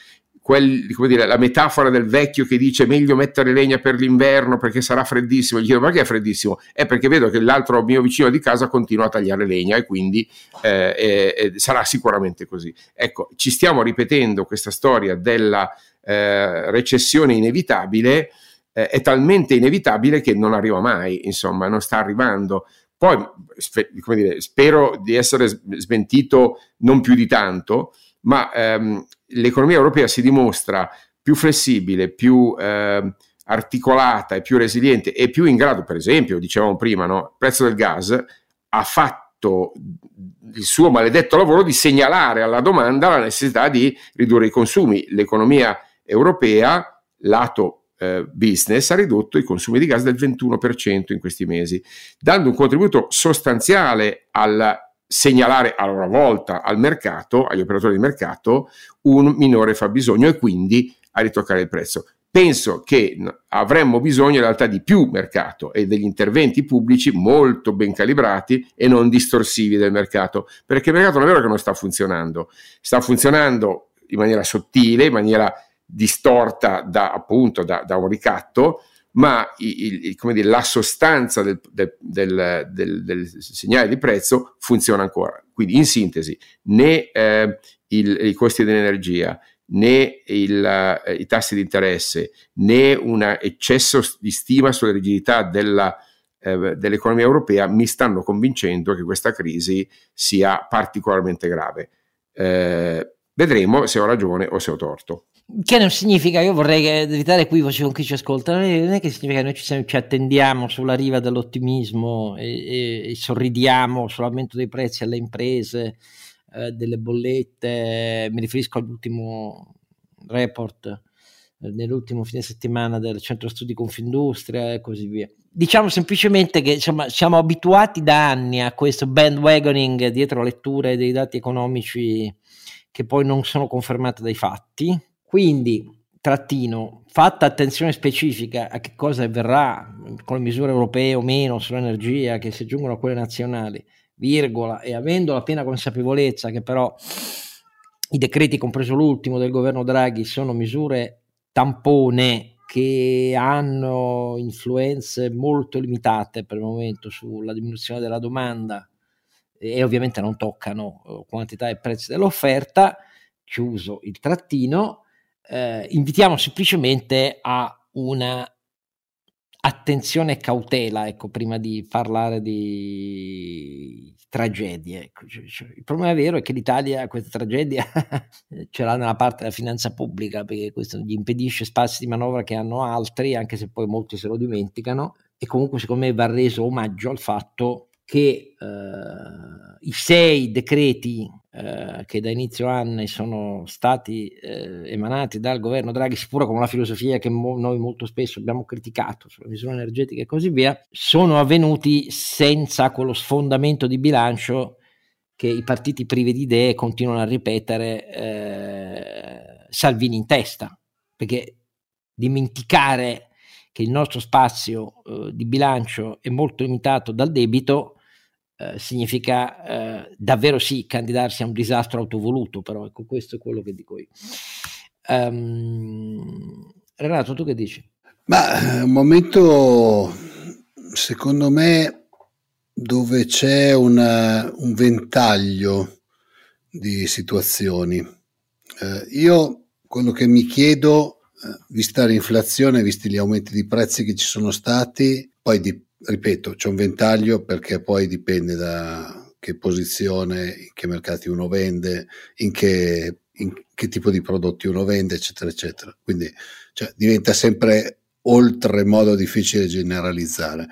quel, dire, la metafora del vecchio che dice meglio mettere legna per l'inverno perché sarà freddissimo. Gli chiedo perché è freddissimo? È perché vedo che l'altro mio vicino di casa continua a tagliare legna e quindi eh, eh, sarà sicuramente così. Ecco, ci stiamo ripetendo questa storia della eh, recessione inevitabile, eh, è talmente inevitabile che non arriva mai, insomma, non sta arrivando. Poi, dire, spero di essere smentito non più di tanto, ma ehm, l'economia europea si dimostra più flessibile, più eh, articolata e più resiliente e più in grado, per esempio, dicevamo prima, no? il prezzo del gas ha fatto il suo maledetto lavoro di segnalare alla domanda la necessità di ridurre i consumi. L'economia europea, lato eh, business, ha ridotto i consumi di gas del 21% in questi mesi, dando un contributo sostanziale al segnalare a loro volta al mercato, agli operatori di mercato, un minore fabbisogno e quindi a ritoccare il prezzo. Penso che avremmo bisogno in realtà di più mercato e degli interventi pubblici molto ben calibrati e non distorsivi del mercato, perché il mercato non è vero che non sta funzionando, sta funzionando in maniera sottile, in maniera distorta da, appunto da, da un ricatto, ma il, il, dire, la sostanza del, del, del, del, segnale di prezzo funziona ancora. Quindi in sintesi, né eh, il, i costi dell'energia, né il, eh, i tassi di interesse, né un eccesso di stima sulla rigidità della, eh, dell'economia europea mi stanno convincendo che questa crisi sia particolarmente grave. Eh, vedremo se ho ragione o se ho torto. Che non significa, io vorrei evitare equivoci con chi ci ascolta, non è che significa che noi ci, siamo, ci attendiamo sulla riva dell'ottimismo e, e, e, sorridiamo sull'aumento dei prezzi alle imprese, eh, delle bollette, mi riferisco all'ultimo report eh, nell'ultimo fine settimana del centro studi Confindustria e così via. Diciamo semplicemente che insomma, siamo abituati da anni a questo bandwagoning dietro letture dei dati economici che poi non sono confermate dai fatti quindi, trattino, fatta attenzione specifica a che cosa avverrà con le misure europee o meno sull'energia che si aggiungono a quelle nazionali, virgola, e avendo la piena consapevolezza che però i decreti, compreso l'ultimo del governo Draghi, sono misure tampone che hanno influenze molto limitate per il momento sulla diminuzione della domanda e ovviamente non toccano eh, quantità e prezzi dell'offerta, chiuso il trattino, eh, invitiamo semplicemente a una attenzione e cautela, ecco, prima di parlare di tragedie. Ecco. Cioè, cioè, il problema vero è che l'Italia questa tragedia ce l'ha nella parte della finanza pubblica, perché questo gli impedisce spazi di manovra che hanno altri, anche se poi molti se lo dimenticano. E comunque, secondo me, va reso omaggio al fatto che eh, i sei decreti eh, che da inizio anni sono stati eh, emanati dal governo Draghi, sicuro con una filosofia che mo- noi molto spesso abbiamo criticato sulle misure energetiche e così via, sono avvenuti senza quello sfondamento di bilancio che i partiti privi di idee continuano a ripetere eh, Salvini in testa, perché dimenticare che il nostro spazio eh, di bilancio è molto limitato dal debito eh, significa eh, davvero sì candidarsi a un disastro autovoluto, però ecco questo è quello che dico io. Um, Renato, tu che dici? Ma è un momento, secondo me, dove c'è una, un ventaglio di situazioni. Eh, io quello che mi chiedo, eh, vista l'inflazione, visti gli aumenti di prezzi che ci sono stati, poi di, ripeto, c'è un ventaglio perché poi dipende da che posizione, in che mercati uno vende, in che, in che tipo di prodotti uno vende, eccetera, eccetera. Quindi cioè, diventa sempre oltremodo difficile generalizzare.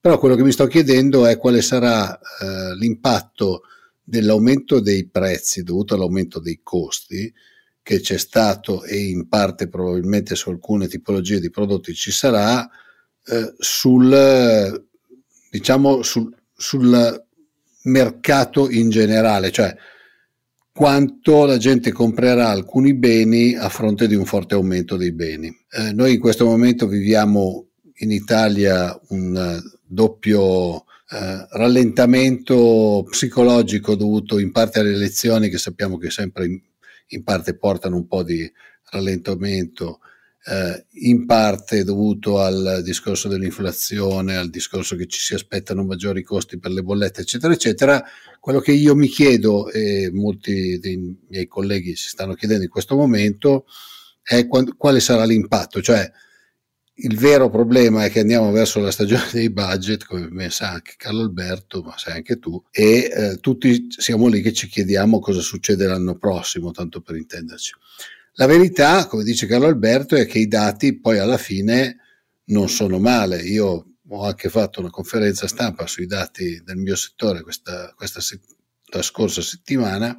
Però quello che mi sto chiedendo è quale sarà eh, l'impatto dell'aumento dei prezzi dovuto all'aumento dei costi che c'è stato e in parte probabilmente su alcune tipologie di prodotti ci sarà eh, sul, diciamo, sul, sul mercato in generale, cioè quanto la gente comprerà alcuni beni a fronte di un forte aumento dei beni. Eh, noi in questo momento viviamo in Italia un doppio eh, rallentamento psicologico dovuto in parte alle elezioni che sappiamo che sempre in, in parte portano un po' di rallentamento eh, in parte dovuto al discorso dell'inflazione, al discorso che ci si aspettano maggiori costi per le bollette, eccetera, eccetera. Quello che io mi chiedo e molti dei miei colleghi si stanno chiedendo in questo momento è quando, quale sarà l'impatto, cioè il vero problema è che andiamo verso la stagione dei budget, come sa anche Carlo Alberto, ma sai anche tu, e eh, tutti siamo lì che ci chiediamo cosa succede l'anno prossimo, tanto per intenderci. La verità, come dice Carlo Alberto, è che i dati poi alla fine non sono male. Io ho anche fatto una conferenza stampa sui dati del mio settore questa, questa la scorsa settimana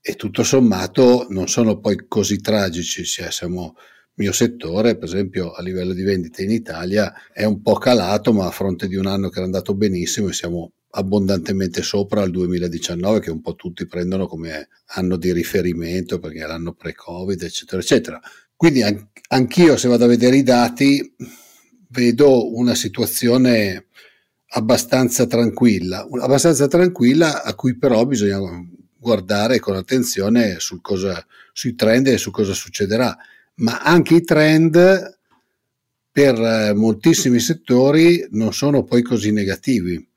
e tutto sommato non sono poi così tragici. Cioè siamo, mio settore, per esempio, a livello di vendite in Italia è un po' calato, ma a fronte di un anno che era andato benissimo e siamo abbondantemente sopra il 2019 che un po' tutti prendono come anno di riferimento perché è l'anno pre-Covid eccetera eccetera. Quindi anch'io se vado a vedere i dati vedo una situazione abbastanza tranquilla, abbastanza tranquilla a cui però bisogna guardare con attenzione sul cosa, sui trend e su cosa succederà, ma anche i trend per moltissimi settori non sono poi così negativi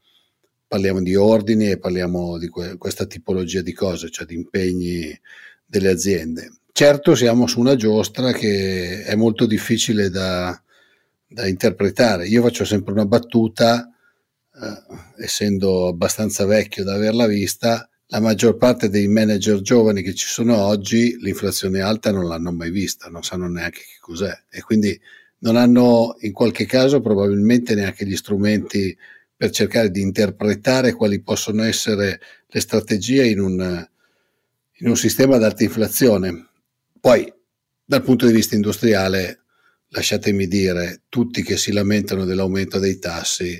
parliamo di ordini e parliamo di que- questa tipologia di cose, cioè di impegni delle aziende. Certo siamo su una giostra che è molto difficile da, da interpretare. Io faccio sempre una battuta, eh, essendo abbastanza vecchio da averla vista, la maggior parte dei manager giovani che ci sono oggi l'inflazione alta non l'hanno mai vista, non sanno neanche che cos'è e quindi non hanno in qualche caso probabilmente neanche gli strumenti per cercare di interpretare quali possono essere le strategie in un, in un sistema ad alta inflazione. Poi, dal punto di vista industriale, lasciatemi dire, tutti che si lamentano dell'aumento dei tassi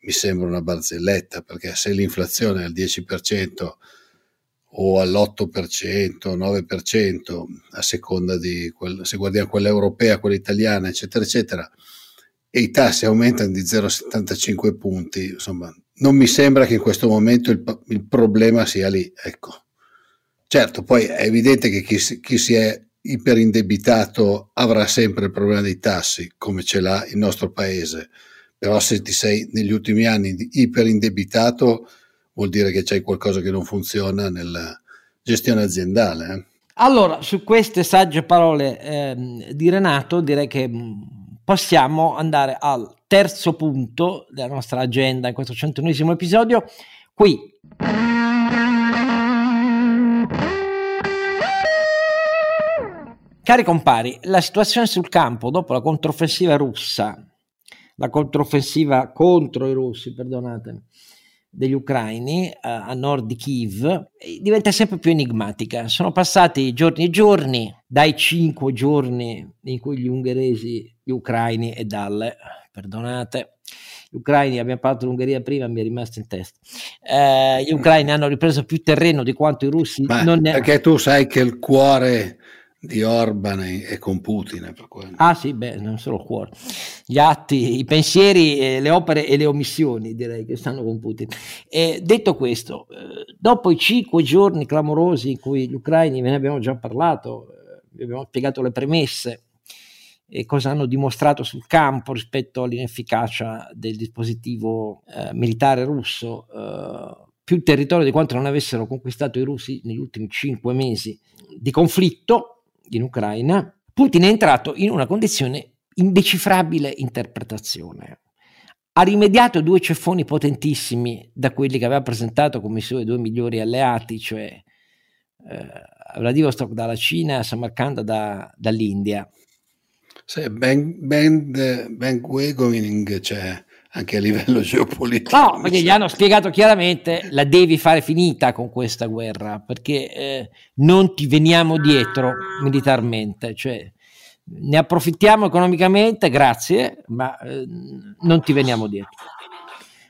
mi sembra una barzelletta, perché se l'inflazione è al 10% o all'8%, 9%, a seconda di quel, se guardiamo quella europea, quella italiana, eccetera, eccetera, e i tassi aumentano di 0,75 punti, insomma, non mi sembra che in questo momento il, il problema sia lì. Ecco. Certo, poi è evidente che chi, chi, si è iperindebitato avrà sempre il problema dei tassi, come ce l'ha il nostro paese. Però se ti sei negli ultimi anni iperindebitato, vuol dire che c'è qualcosa che non funziona nella gestione aziendale. Eh? Allora, su queste sagge parole eh, di Renato, direi che mm, possiamo andare al terzo punto della nostra agenda in questo centunesimo episodio. Qui. Cari compari, la situazione sul campo dopo la controffensiva russa, la controffensiva contro i russi, perdonatemi, degli ucraini uh, a nord di Kiev diventa sempre più enigmatica. Sono passati giorni e giorni, dai cinque giorni in cui gli ungheresi, gli ucraini e dalle, perdonate, gli ucraini, abbiamo parlato dell'Ungheria prima, mi è rimasto in testa. Eh, gli ucraini hanno ripreso più terreno di quanto i russi Beh, non ne Perché tu sai che il cuore di Orban e con Putin. Ah sì, beh, non solo il cuore. Gli atti, i pensieri, eh, le opere e le omissioni direi che stanno con Putin. E detto questo, eh, dopo i cinque giorni clamorosi in cui gli ucraini, ve ne abbiamo già parlato, eh, vi abbiamo spiegato le premesse e cosa hanno dimostrato sul campo rispetto all'inefficacia del dispositivo eh, militare russo, eh, più territorio di quanto non avessero conquistato i russi negli ultimi cinque mesi di conflitto, in Ucraina, Putin è entrato in una condizione indecifrabile interpretazione. Ha rimediato due ceffoni potentissimi da quelli che aveva presentato come i suoi due migliori alleati, cioè eh, Vladivostok dalla Cina, Samarkand da, dall'India. Ben, ben, ben Wagoning, cioè anche a livello geopolitico. No, perché gli hanno spiegato chiaramente la devi fare finita con questa guerra, perché eh, non ti veniamo dietro militarmente, cioè ne approfittiamo economicamente, grazie, ma eh, non ti veniamo dietro.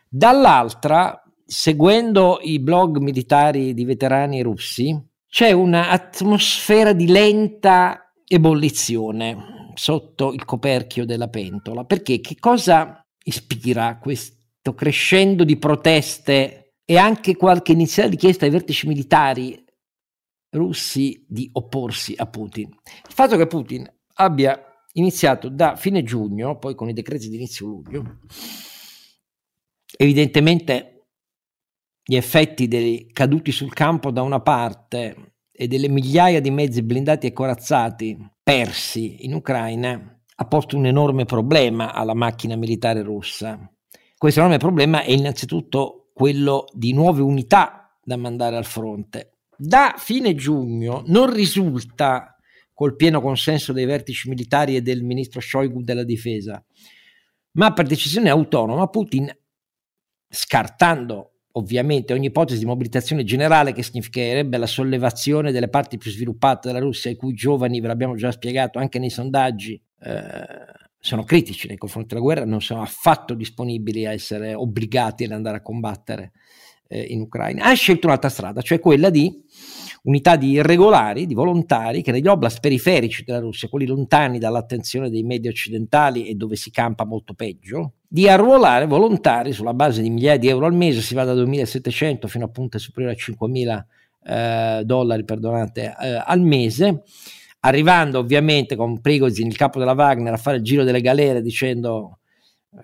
Dall'altra, seguendo i blog militari di veterani russi, c'è un'atmosfera di lenta ebollizione sotto il coperchio della pentola, perché che cosa ispira questo crescendo di proteste e anche qualche iniziale richiesta ai vertici militari russi di opporsi a Putin. Il fatto che Putin abbia iniziato da fine giugno, poi con i decreti di inizio luglio, evidentemente gli effetti dei caduti sul campo da una parte e delle migliaia di mezzi blindati e corazzati persi in Ucraina ha posto un enorme problema alla macchina militare russa. Questo enorme problema è innanzitutto quello di nuove unità da mandare al fronte. Da fine giugno non risulta, col pieno consenso dei vertici militari e del ministro Shoigu della difesa, ma per decisione autonoma Putin, scartando ovviamente ogni ipotesi di mobilitazione generale che significherebbe la sollevazione delle parti più sviluppate della Russia, i cui giovani, ve l'abbiamo già spiegato anche nei sondaggi, eh, sono critici nei confronti della guerra, non sono affatto disponibili a essere obbligati ad andare a combattere eh, in Ucraina. Ha scelto un'altra strada, cioè quella di unità di irregolari, di volontari che negli oblast periferici della Russia, quelli lontani dall'attenzione dei media occidentali e dove si campa molto peggio, di arruolare volontari sulla base di migliaia di euro al mese, si va da 2.700 fino a punte superiori a 5.000 eh, dollari perdonate, eh, al mese, arrivando ovviamente con Prigozhin, il capo della Wagner, a fare il giro delle galere dicendo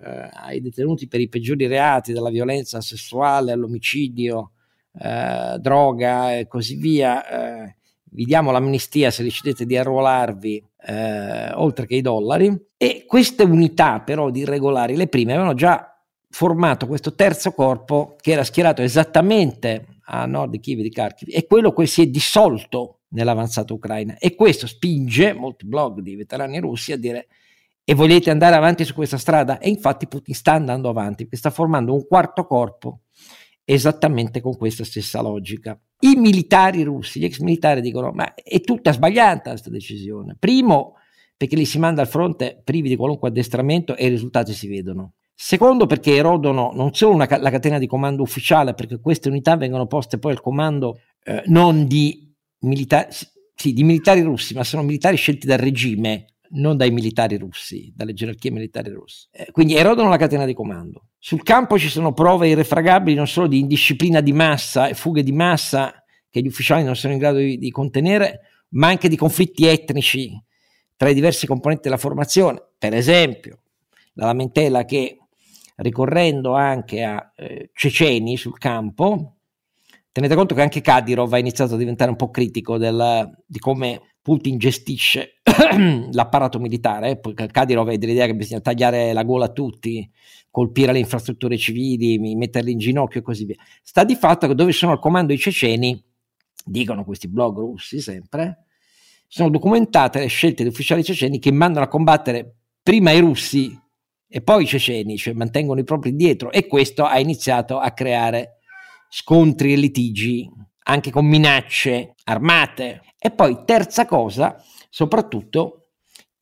eh, ai detenuti per i peggiori reati, dalla violenza sessuale all'omicidio, eh, droga e così via, eh, vi diamo l'amnistia se decidete di arruolarvi eh, oltre che i dollari. E queste unità però di irregolari, le prime, avevano già formato questo terzo corpo che era schierato esattamente a nord di Kiev e di Kharkiv e quello che si è dissolto nell'avanzata ucraina e questo spinge molti blog di veterani russi a dire e volete andare avanti su questa strada? E infatti Putin sta andando avanti, sta formando un quarto corpo esattamente con questa stessa logica. I militari russi, gli ex militari dicono ma è tutta sbagliata questa decisione. Primo, perché li si manda al fronte privi di qualunque addestramento e i risultati si vedono. Secondo, perché erodono non solo una, la catena di comando ufficiale, perché queste unità vengono poste poi al comando eh, non di militari, sì, di militari russi, ma sono militari scelti dal regime, non dai militari russi, dalle gerarchie militari russe. Eh, quindi erodono la catena di comando. Sul campo ci sono prove irrefragabili non solo di indisciplina di massa e fughe di massa che gli ufficiali non sono in grado di, di contenere, ma anche di conflitti etnici tra i diversi componenti della formazione. Per esempio, la lamentela che ricorrendo anche a eh, ceceni sul campo, tenete conto che anche Kadyrov ha iniziato a diventare un po' critico del, di come Putin gestisce l'apparato militare, Kadyrov è dell'idea che bisogna tagliare la gola a tutti, colpire le infrastrutture civili, metterli in ginocchio e così via. Sta di fatto che dove sono al comando i ceceni, dicono questi blog russi sempre, sono documentate le scelte di ufficiali ceceni che mandano a combattere prima i russi e poi i ceceni, cioè mantengono i propri indietro e questo ha iniziato a creare scontri e litigi anche con minacce armate. E poi terza cosa, soprattutto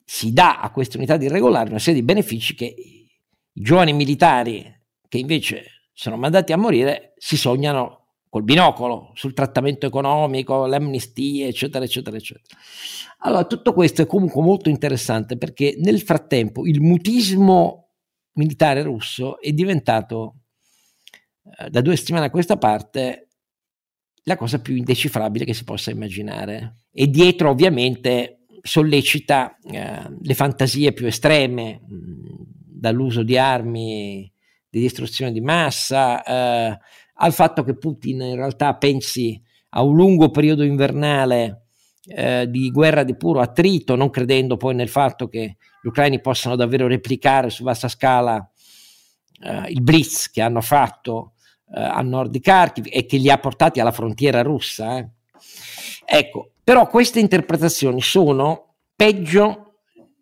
si dà a queste unità irregolari una serie di benefici che i giovani militari che invece sono mandati a morire si sognano col binocolo sul trattamento economico, le amnistie, eccetera, eccetera, eccetera. Allora, tutto questo è comunque molto interessante perché nel frattempo il mutismo militare russo è diventato eh, da due settimane a questa parte la cosa più indecifrabile che si possa immaginare. E dietro ovviamente sollecita eh, le fantasie più estreme, mh, dall'uso di armi di distruzione di massa, eh, al fatto che Putin in realtà pensi a un lungo periodo invernale eh, di guerra di puro attrito, non credendo poi nel fatto che gli ucraini possano davvero replicare su vasta scala eh, il blitz che hanno fatto eh, a nord di Kharkiv e che li ha portati alla frontiera russa. Eh. Ecco, però queste interpretazioni sono peggio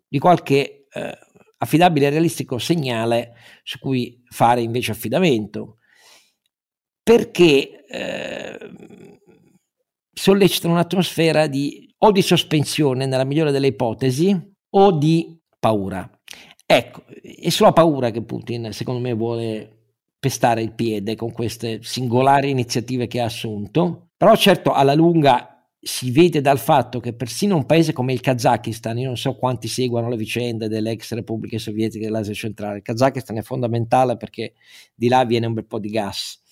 di qualche eh, affidabile e realistico segnale su cui fare invece affidamento perché eh, sollecitano un'atmosfera di, o di sospensione, nella migliore delle ipotesi, o di paura. Ecco, è sulla paura che Putin, secondo me, vuole pestare il piede con queste singolari iniziative che ha assunto. Però certo, alla lunga si vede dal fatto che persino un paese come il Kazakistan, io non so quanti seguono le vicende delle ex repubbliche sovietiche dell'Asia centrale, il Kazakistan è fondamentale perché di là viene un bel po' di gas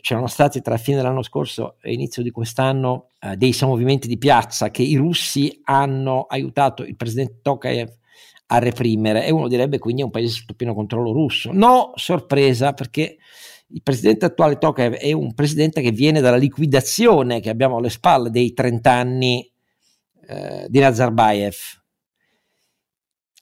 c'erano stati tra fine dell'anno scorso e inizio di quest'anno eh, dei movimenti di piazza che i russi hanno aiutato il presidente Tokayev a reprimere e uno direbbe quindi è un paese sotto pieno controllo russo. No, sorpresa perché il presidente attuale Tokayev è un presidente che viene dalla liquidazione che abbiamo alle spalle dei 30 anni eh, di Nazarbayev.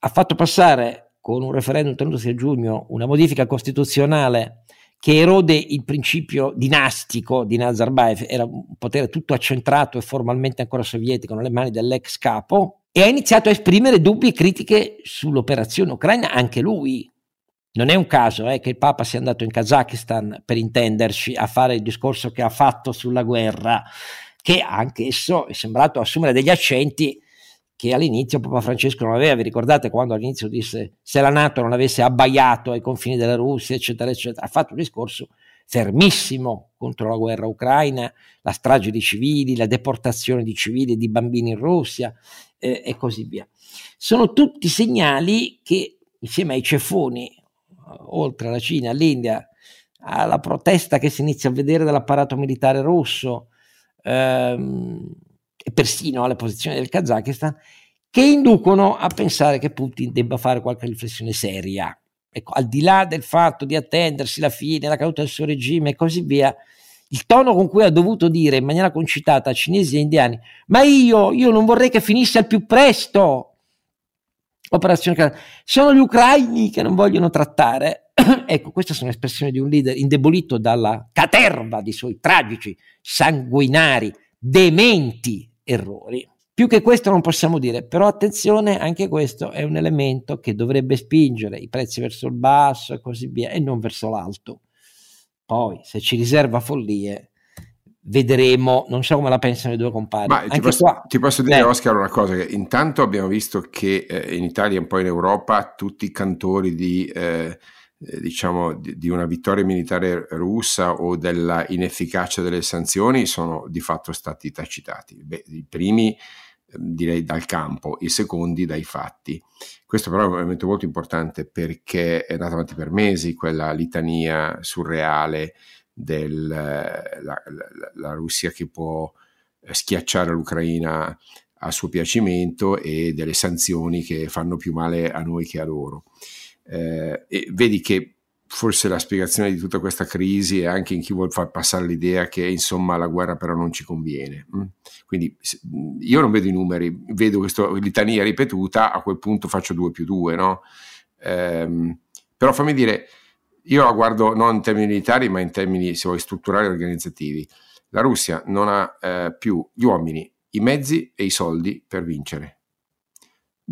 Ha fatto passare con un referendum tenutosi a giugno una modifica costituzionale che erode il principio dinastico di Nazarbayev, era un potere tutto accentrato e formalmente ancora sovietico nelle mani dell'ex capo, e ha iniziato a esprimere dubbi e critiche sull'operazione ucraina anche lui. Non è un caso eh, che il Papa sia andato in Kazakistan, per intenderci, a fare il discorso che ha fatto sulla guerra, che anche esso è sembrato assumere degli accenti che all'inizio Papa Francesco non aveva, vi ricordate quando all'inizio disse se la Nato non avesse abbaiato ai confini della Russia, eccetera, eccetera, ha fatto un discorso fermissimo contro la guerra ucraina, la strage di civili, la deportazione di civili e di bambini in Russia eh, e così via. Sono tutti segnali che insieme ai ceffoni, oltre alla Cina, all'India, alla protesta che si inizia a vedere dall'apparato militare russo, ehm, e persino alle posizioni del Kazakistan, che inducono a pensare che Putin debba fare qualche riflessione seria. Ecco, al di là del fatto di attendersi la fine, la caduta del suo regime e così via, il tono con cui ha dovuto dire in maniera concitata a cinesi e indiani, ma io, io non vorrei che finisse al più presto l'operazione, sono gli ucraini che non vogliono trattare. ecco, queste sono espressioni di un leader indebolito dalla caterva di suoi tragici, sanguinari, dementi errori. Più che questo non possiamo dire, però attenzione, anche questo è un elemento che dovrebbe spingere i prezzi verso il basso e così via e non verso l'alto. Poi, se ci riserva follie, vedremo, non so come la pensano i due compagni. Ma ti posso, qua, ti posso, dire, eh. Oscar, una cosa: che intanto abbiamo visto che eh, in Italia e un po' in Europa tutti i cantori di. Eh, eh, diciamo, di, una vittoria militare russa o della inefficacia delle sanzioni sono di fatto stati tacitati. Beh, I primi direi dal campo, i secondi dai fatti. Questo però è un elemento molto importante perché è andata avanti per mesi quella litania surreale della la, la, la Russia che può schiacciare l'Ucraina a suo piacimento e delle sanzioni che fanno più male a noi che a loro. Eh, vedi che forse la spiegazione di tutta questa crisi è anche in chi vuole far passare l'idea che insomma la guerra però non ci conviene. Mm? Quindi io non vedo i numeri, vedo questa litania ripetuta, a quel punto faccio 2 più 2, no? Ehm, però fammi dire, io la guardo non in termini militari ma in termini, se vuoi, strutturali e organizzativi. La Russia non ha eh, più gli uomini, i mezzi e i soldi per vincere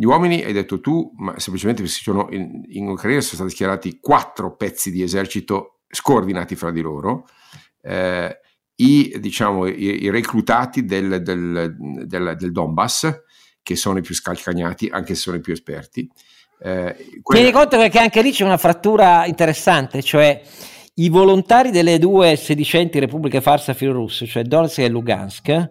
gli uomini, hai detto tu, ma semplicemente perché sono in, in Ucraina sono stati schierati quattro pezzi di esercito scordinati fra di loro, eh, i, diciamo, i, i reclutati del, del, del, del, Donbass, che sono i più scalcagnati, anche se sono i più esperti. Eh, quella... Tieni conto che anche lì c'è una frattura interessante, cioè i volontari delle due sedicenti repubbliche farsa filorusse, cioè Donetsk e Lugansk,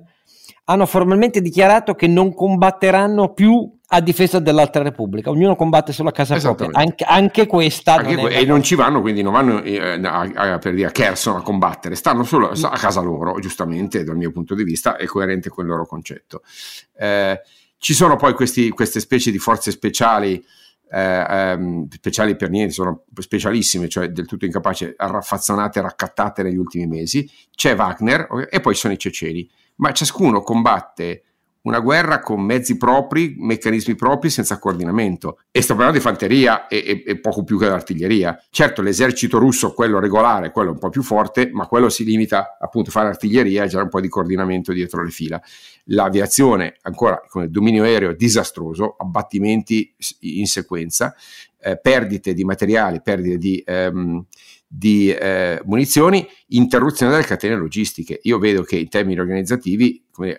hanno formalmente dichiarato che non combatteranno più a difesa dell'altra repubblica, ognuno combatte solo a casa propria, anche, anche questa anche non que- e non ci vanno, quindi non vanno eh, a, a, per dire a Kherson a combattere, stanno solo a casa loro, giustamente dal mio punto di vista è coerente con il loro concetto. Eh, ci sono poi questi, queste specie di forze speciali, eh, ehm, speciali per niente, sono specialissime, cioè del tutto incapaci, raffazzonate, raccattate negli ultimi mesi, c'è Wagner e poi sono i ceceni, ma ciascuno combatte una guerra con mezzi propri, meccanismi propri, senza coordinamento. E sto parlando di fanteria e, e, e poco più che d'artiglieria. Certo, l'esercito russo, quello regolare, quello un po' più forte, ma quello si limita appunto a fare artiglieria e già un po' di coordinamento dietro le fila. L'aviazione, ancora con il dominio aereo disastroso, abbattimenti in sequenza, eh, perdite di materiali, perdite di... Ehm, di eh, munizioni, interruzione delle catene logistiche. Io vedo che in termini organizzativi come,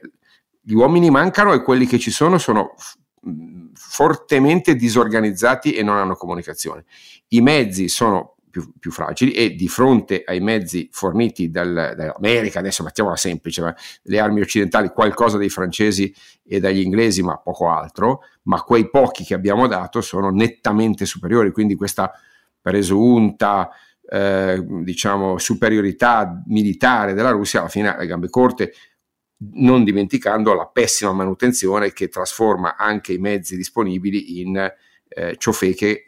gli uomini mancano e quelli che ci sono sono fortemente disorganizzati e non hanno comunicazione. I mezzi sono più, più, fragili e di fronte ai mezzi forniti dal, dall'America, adesso mettiamola semplice, ma le armi occidentali, qualcosa dei francesi e dagli inglesi, ma poco altro, ma quei pochi che abbiamo dato sono nettamente superiori, quindi questa presunta eh, diciamo superiorità militare della Russia alla fine alle gambe corte non dimenticando la pessima manutenzione che trasforma anche i mezzi disponibili in eh, ciofeche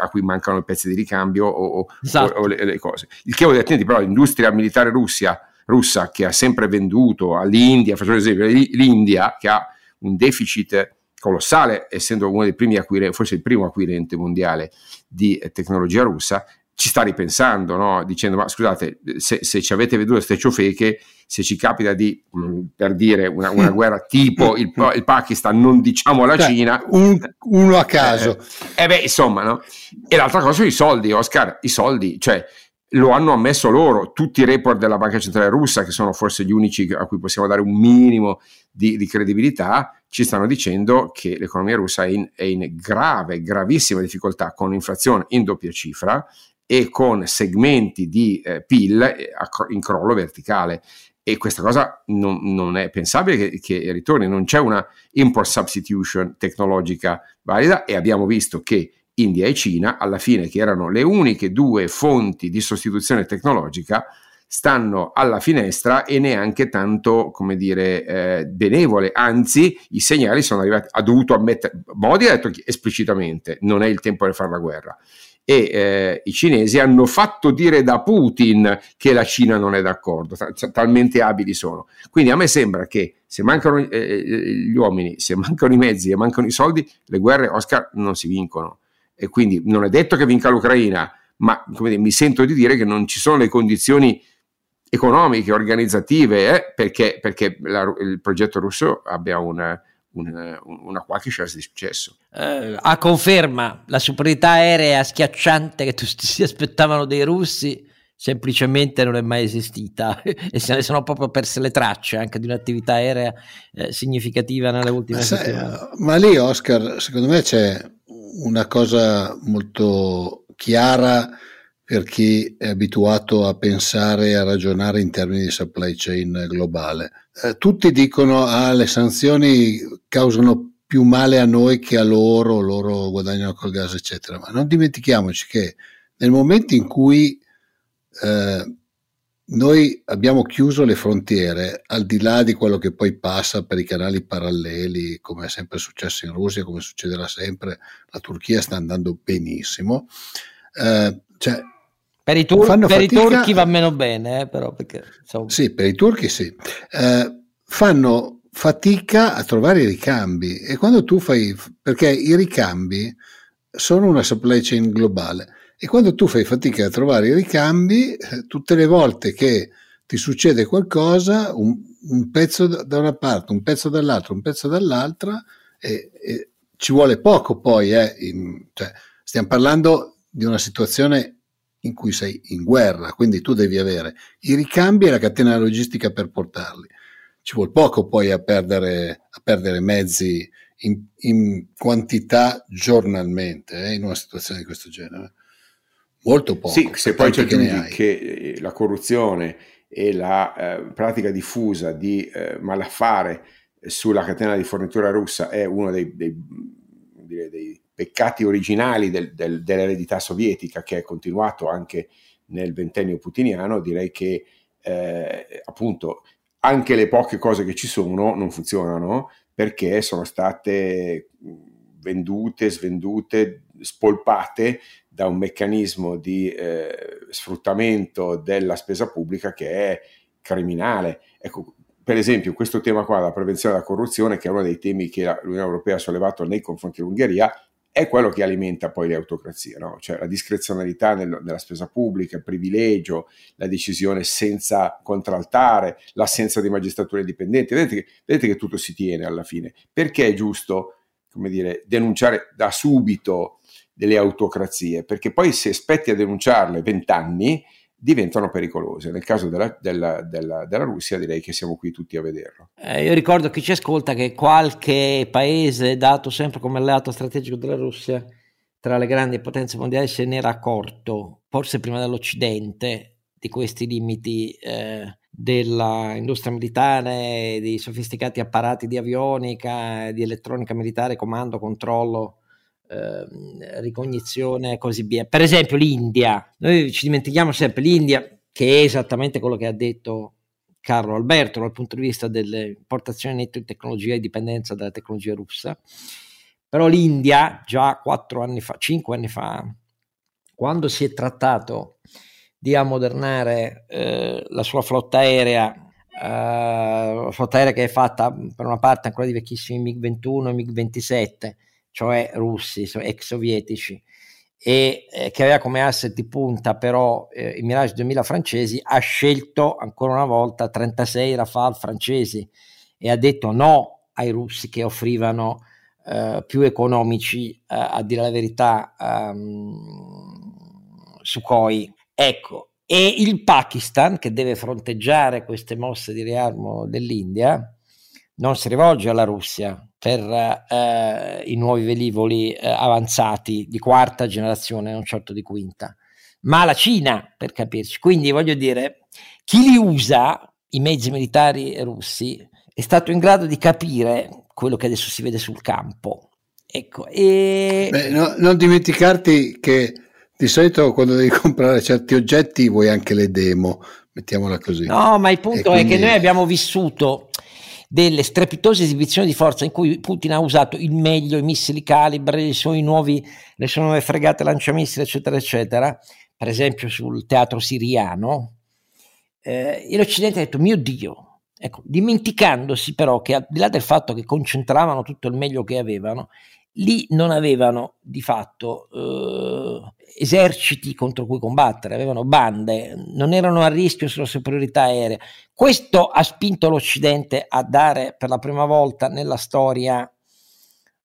a cui mancano i pezzi di ricambio o, esatto. o, le, le, cose. Il che vuol dire però l'industria militare russia, russa che ha sempre venduto all'India, faccio esempio, l'India che ha un deficit colossale, essendo uno dei primi acquirenti, forse il primo acquirente mondiale di tecnologia russa, ci sta ripensando, no? dicendo ma scusate, se, se, ci avete veduto queste ciofeche, se ci capita di, mm, per dire, una, una guerra tipo il, il, Pakistan, non diciamo la cioè, Cina. Un, uno a caso. Eh, eh, beh, insomma, no? E l'altra cosa sono i soldi, Oscar, i soldi, cioè lo hanno ammesso loro, tutti i report della Banca Centrale Russa, che sono forse gli unici a cui possiamo dare un minimo di, di credibilità, ci stanno dicendo che l'economia russa è in, è in grave, gravissima difficoltà, con inflazione in doppia cifra e con segmenti di eh, PIL eh, in crollo verticale. E questa cosa non, non è pensabile che, che, ritorni, non c'è una import substitution tecnologica valida e abbiamo visto che India e Cina, alla fine, che erano le uniche due fonti di sostituzione tecnologica, stanno alla finestra e neanche tanto, come dire, eh, benevole, anzi i segnali sono arrivati, ha dovuto ammettere, Modi ha detto esplicitamente non è il tempo di fare la guerra, e eh, i cinesi hanno fatto dire da Putin che la Cina non è d'accordo, t- talmente abili sono. Quindi a me sembra che se mancano eh, eh, gli uomini, se mancano i mezzi e mancano i soldi, le guerre, Oscar, non si vincono. E quindi non è detto che vinca l'Ucraina, ma dire, mi sento di dire che non ci sono le condizioni economiche, organizzative, eh, perché, perché la, il progetto russo abbia una una, una qualche chance di successo. Uh, a conferma la superiorità aerea schiacciante che tutti si aspettavano dei russi semplicemente non è mai esistita e se ne sono proprio perse le tracce anche di un'attività aerea eh, significativa nelle ultime ma settimane. Ma lì Oscar, secondo me c'è una cosa molto chiara per chi è abituato a pensare e a ragionare in termini di supply chain globale. Eh, tutti dicono che ah, le sanzioni causano più male a noi che a loro, loro guadagnano col gas, eccetera. Ma non dimentichiamoci che nel momento in cui eh, noi abbiamo chiuso le frontiere al di là di quello che poi passa per i canali paralleli, come è sempre successo in Russia, come succederà sempre, la Turchia sta andando benissimo. Eh, cioè, per i, tur- per i turchi va meno bene, eh, però perché, insomma. Sì, per i turchi sì. Eh, fanno fatica a trovare i ricambi e quando tu fai, perché i ricambi sono una supply chain globale e quando tu fai fatica a trovare i ricambi, eh, tutte le volte che ti succede qualcosa, un, un pezzo da una parte, un pezzo dall'altra, un pezzo dall'altra, e, e ci vuole poco poi, eh, in, cioè, stiamo parlando di una situazione in cui sei in guerra, quindi tu devi avere i ricambi e la catena logistica per portarli. Ci vuole poco poi a perdere, a perdere mezzi in, in, quantità giornalmente eh, in una situazione di questo genere. Molto poco. Sì, se poi c'è aggiungi che eh, la corruzione e la eh, pratica diffusa di eh, malaffare sulla catena di fornitura russa è uno dei, dei, dei peccati originali del, del, dell'eredità sovietica che è continuato anche nel ventennio putiniano, direi che eh, appunto anche le poche cose che ci sono non funzionano perché sono state vendute, svendute, spolpate da un meccanismo di eh, sfruttamento della spesa pubblica che è criminale. Ecco, per esempio, questo tema qua, la prevenzione della corruzione, che è uno dei temi che l'Unione Europea ha sollevato nei confronti dell'Ungheria, è quello che alimenta poi le autocrazie, no? cioè la discrezionalità nel, nella spesa pubblica, il privilegio, la decisione senza contraltare, l'assenza di magistratura indipendente. Vedete che, vedete che tutto si tiene alla fine. Perché è giusto, come dire, denunciare da subito delle autocrazie, perché poi se aspetti a denunciarle vent'anni diventano pericolose. Nel caso della, della, della, della, Russia direi che siamo qui tutti a vederlo. Eh, io ricordo chi ci ascolta che qualche paese dato sempre come alleato strategico della Russia tra le grandi potenze mondiali se ne era accorto, forse prima dell'Occidente, di questi limiti eh, dell'industria militare, di sofisticati apparati di avionica, di elettronica militare, comando, controllo eh, ricognizione e così via. Per esempio l'India, noi ci dimentichiamo sempre l'India, che è esattamente quello che ha detto Carlo Alberto dal punto di vista delle importazioni nette di tecnologia e dipendenza dalla tecnologia russa. Però l'India già quattro anni fa, cinque anni fa, quando si è trattato di ammodernare eh, la sua flotta aerea, la flotta aerea che è fatta per una parte ancora di vecchissimi MiG-21 e MiG-27, cioè russi, ex sovietici, e eh, che aveva come asset di punta però eh, i Mirage 2000 francesi, ha scelto ancora una volta 36 Rafale francesi e ha detto no ai russi che offrivano eh, più economici, eh, a dire la verità, um, Sukhoi. Ecco, e il Pakistan, che deve fronteggiare queste mosse di riarmo dell'India, non si rivolge alla Russia, per eh, i nuovi velivoli eh, avanzati di quarta generazione, non certo di quinta, ma la Cina, per capirci. Quindi voglio dire, chi li usa, i mezzi militari russi, è stato in grado di capire quello che adesso si vede sul campo. Ecco, e... Beh, no, non dimenticarti che di solito quando devi comprare certi oggetti vuoi anche le demo, mettiamola così. No, ma il punto quindi... è che noi abbiamo vissuto delle strepitose esibizioni di forza in cui Putin ha usato il meglio, i missili calibre, i suoi nuovi, le sue nuove fregate lanciamissili, eccetera, eccetera, per esempio sul teatro siriano, eh, e l'Occidente ha detto, mio Dio, ecco, dimenticandosi però che al di là del fatto che concentravano tutto il meglio che avevano, lì non avevano di fatto eh, eserciti contro cui combattere, avevano bande, non erano a rischio sulla superiorità aerea. Questo ha spinto l'Occidente a dare per la prima volta nella storia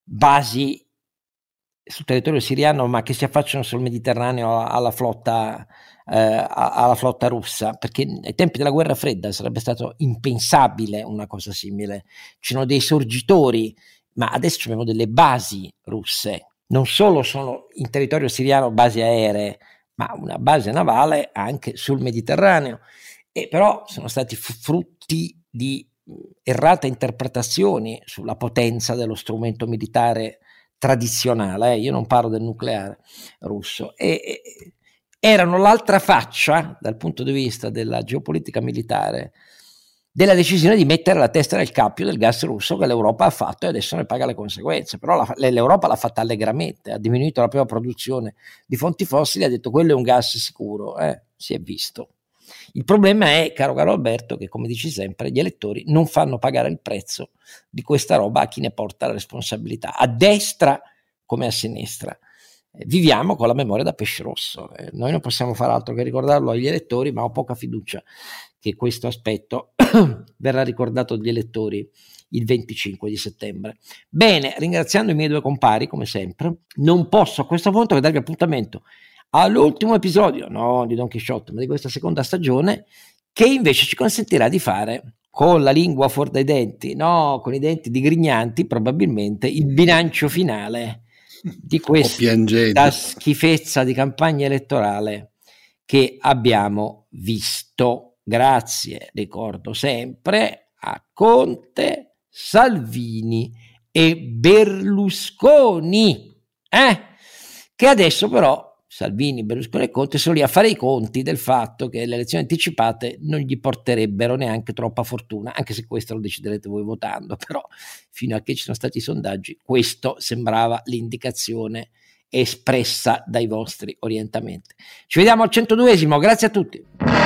basi sul territorio siriano, ma che si affacciano sul Mediterraneo alla flotta, eh, alla flotta russa, perché ai tempi della guerra fredda sarebbe stato impensabile una cosa simile. C'erano dei sorgitori, ma adesso abbiamo delle basi russe non solo sono in territorio siriano basi aeree, ma una base navale anche sul Mediterraneo. E però sono stati frutti di errate interpretazioni sulla potenza dello strumento militare tradizionale, eh? io non parlo del nucleare russo. E, e, erano l'altra faccia dal punto di vista della geopolitica militare della decisione di mettere la testa nel cappio del gas russo che l'Europa ha fatto e adesso ne paga le conseguenze. Però la, l'Europa l'ha fatta allegramente, ha diminuito la propria produzione di fonti fossili, ha detto quello è un gas sicuro, eh, si è visto. Il problema è, caro caro Alberto, che come dici sempre, gli elettori non fanno pagare il prezzo di questa roba a chi ne porta la responsabilità, a destra come a sinistra. Eh, viviamo con la memoria da pesce rosso. Eh, noi non possiamo fare altro che ricordarlo agli elettori, ma ho poca fiducia che questo aspetto verrà ricordato agli elettori il 25 di settembre. Bene, ringraziando i miei due compari, come sempre, non posso a questo punto che darvi appuntamento all'ultimo episodio, non di Don Quixote, ma di questa seconda stagione, che invece ci consentirà di fare con la lingua fuori dai denti, no, con i denti digrignanti, probabilmente il bilancio finale di questa schifezza di campagna elettorale che abbiamo visto. Grazie, ricordo sempre, a Conte, Salvini e Berlusconi, eh? che adesso però Salvini, Berlusconi e Conte sono lì a fare i conti del fatto che le elezioni anticipate non gli porterebbero neanche troppa fortuna, anche se questo lo deciderete voi votando, però fino a che ci sono stati i sondaggi questo sembrava l'indicazione espressa dai vostri orientamenti. Ci vediamo al 102esimo, grazie a tutti.